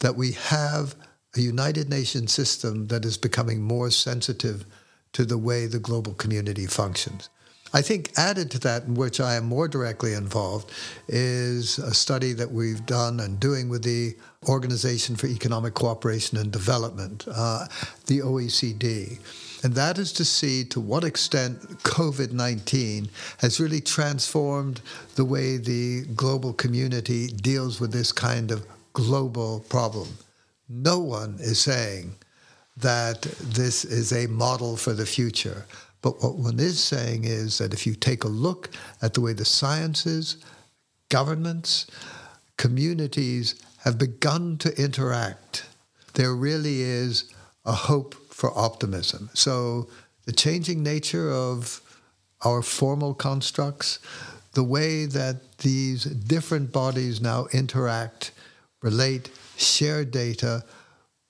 that we have a United Nations system that is becoming more sensitive to the way the global community functions. I think added to that, in which I am more directly involved, is a study that we've done and doing with the Organization for Economic Cooperation and Development, uh, the OECD. And that is to see to what extent COVID 19 has really transformed the way the global community deals with this kind of global problem. No one is saying that this is a model for the future. But what one is saying is that if you take a look at the way the sciences, governments, communities have begun to interact, there really is a hope for optimism. So the changing nature of our formal constructs, the way that these different bodies now interact, relate, share data,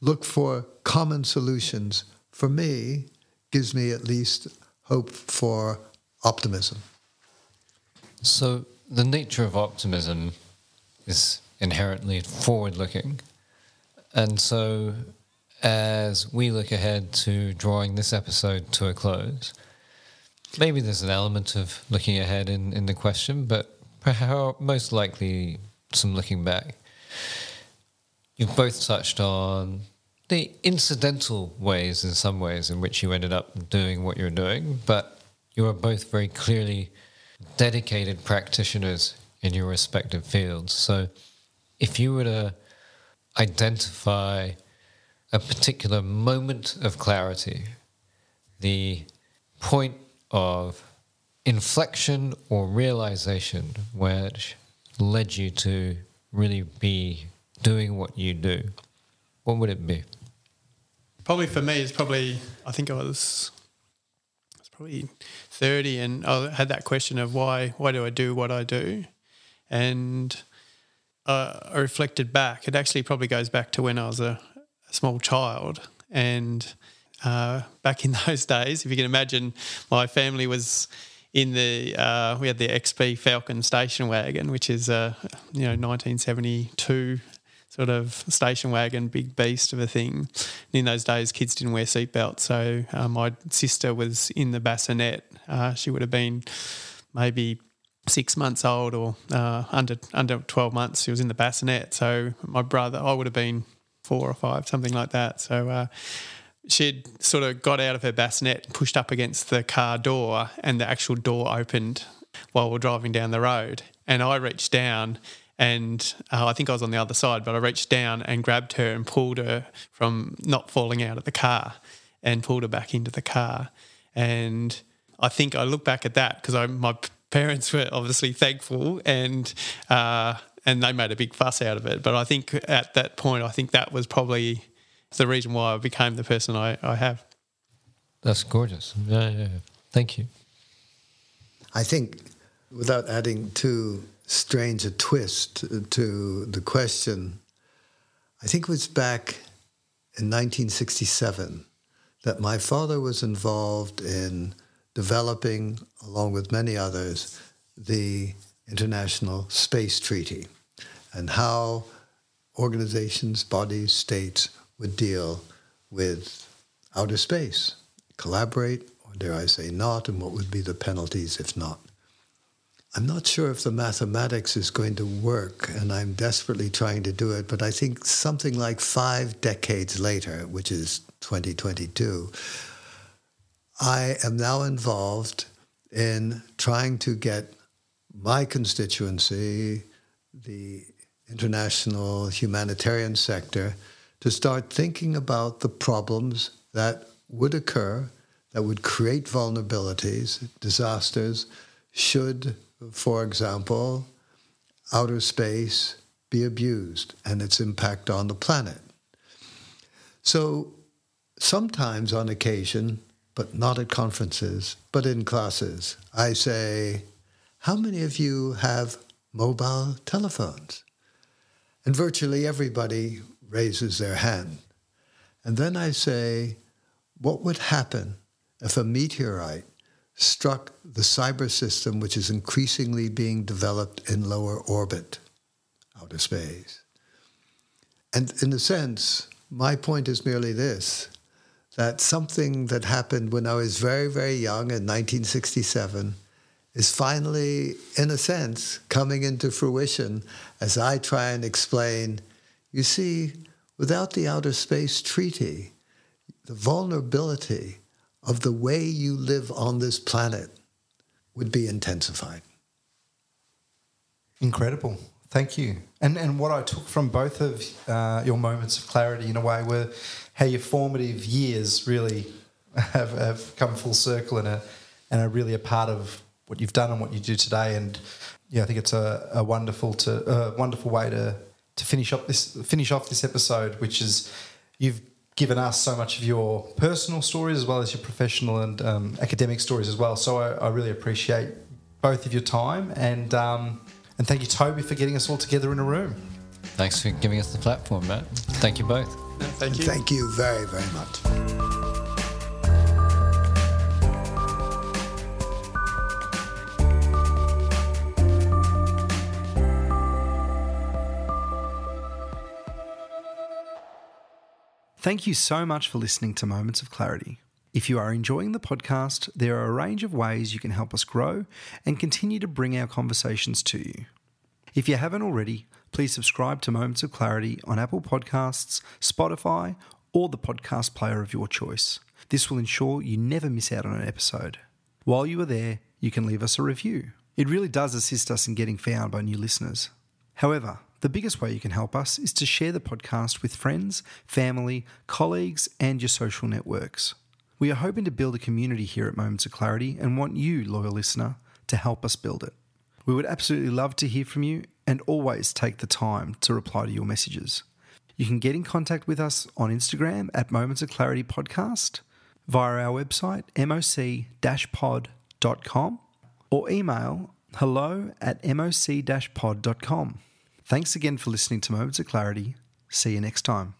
look for common solutions, for me, gives me at least hope for optimism. So, the nature of optimism is inherently forward looking. And so, as we look ahead to drawing this episode to a close, maybe there's an element of looking ahead in, in the question, but perhaps most likely some looking back. You've both touched on the incidental ways, in some ways, in which you ended up doing what you're doing, but you are both very clearly dedicated practitioners in your respective fields. So, if you were to identify a particular moment of clarity, the point of inflection or realization which led you to really be doing what you do, what would it be? Probably for me, it's probably, I think I was, I was probably 30 and I had that question of why, why do I do what I do? And uh, I reflected back. It actually probably goes back to when I was a, a small child. And uh, back in those days, if you can imagine, my family was in the uh, we had the XP Falcon station wagon, which is a you know 1972 sort of station wagon, big beast of a thing. And in those days, kids didn't wear seatbelts, so uh, my sister was in the bassinet. Uh, she would have been maybe six months old or uh, under under 12 months. She was in the bassinet. So my brother, I would have been four or five, something like that. So uh, she'd sort of got out of her bassinet, pushed up against the car door, and the actual door opened while we are driving down the road. And I reached down and uh, I think I was on the other side, but I reached down and grabbed her and pulled her from not falling out of the car and pulled her back into the car. And I think I look back at that because my parents were obviously thankful and uh, and they made a big fuss out of it. But I think at that point, I think that was probably the reason why I became the person I, I have. That's gorgeous. Yeah, yeah. Thank you. I think, without adding too strange a twist to the question, I think it was back in 1967 that my father was involved in developing, along with many others, the International Space Treaty and how organizations, bodies, states would deal with outer space, collaborate, or dare I say not, and what would be the penalties if not. I'm not sure if the mathematics is going to work, and I'm desperately trying to do it, but I think something like five decades later, which is 2022, I am now involved in trying to get my constituency, the international humanitarian sector, to start thinking about the problems that would occur, that would create vulnerabilities, disasters, should, for example, outer space be abused and its impact on the planet. So sometimes, on occasion, but not at conferences, but in classes, I say, How many of you have mobile telephones? And virtually everybody raises their hand. And then I say, What would happen if a meteorite struck the cyber system, which is increasingly being developed in lower orbit, outer space? And in a sense, my point is merely this that something that happened when I was very, very young in 1967 is finally, in a sense, coming into fruition as I try and explain. You see, without the Outer Space Treaty, the vulnerability of the way you live on this planet would be intensified. Incredible. Thank you. And and what I took from both of uh, your moments of clarity in a way were how your formative years really have, have come full circle and are, and are really a part of what you've done and what you do today. And yeah, I think it's a, a wonderful to a wonderful way to to finish up this finish off this episode, which is you've given us so much of your personal stories as well as your professional and um, academic stories as well. So I, I, really appreciate both of your time and um, and thank you, Toby, for getting us all together in a room. Thanks for giving us the platform, Matt. Thank you both. thank you. Thank you very, very much. Thank you so much for listening to Moments of Clarity. If you are enjoying the podcast, there are a range of ways you can help us grow and continue to bring our conversations to you. If you haven't already, please subscribe to Moments of Clarity on Apple Podcasts, Spotify, or the podcast player of your choice. This will ensure you never miss out on an episode. While you are there, you can leave us a review. It really does assist us in getting found by new listeners. However, the biggest way you can help us is to share the podcast with friends, family, colleagues, and your social networks. We are hoping to build a community here at Moments of Clarity and want you, loyal listener, to help us build it. We would absolutely love to hear from you and always take the time to reply to your messages. You can get in contact with us on Instagram at Moments of Clarity Podcast, via our website, moc-pod.com, or email hello at moc-pod.com. Thanks again for listening to Moments of Clarity. See you next time.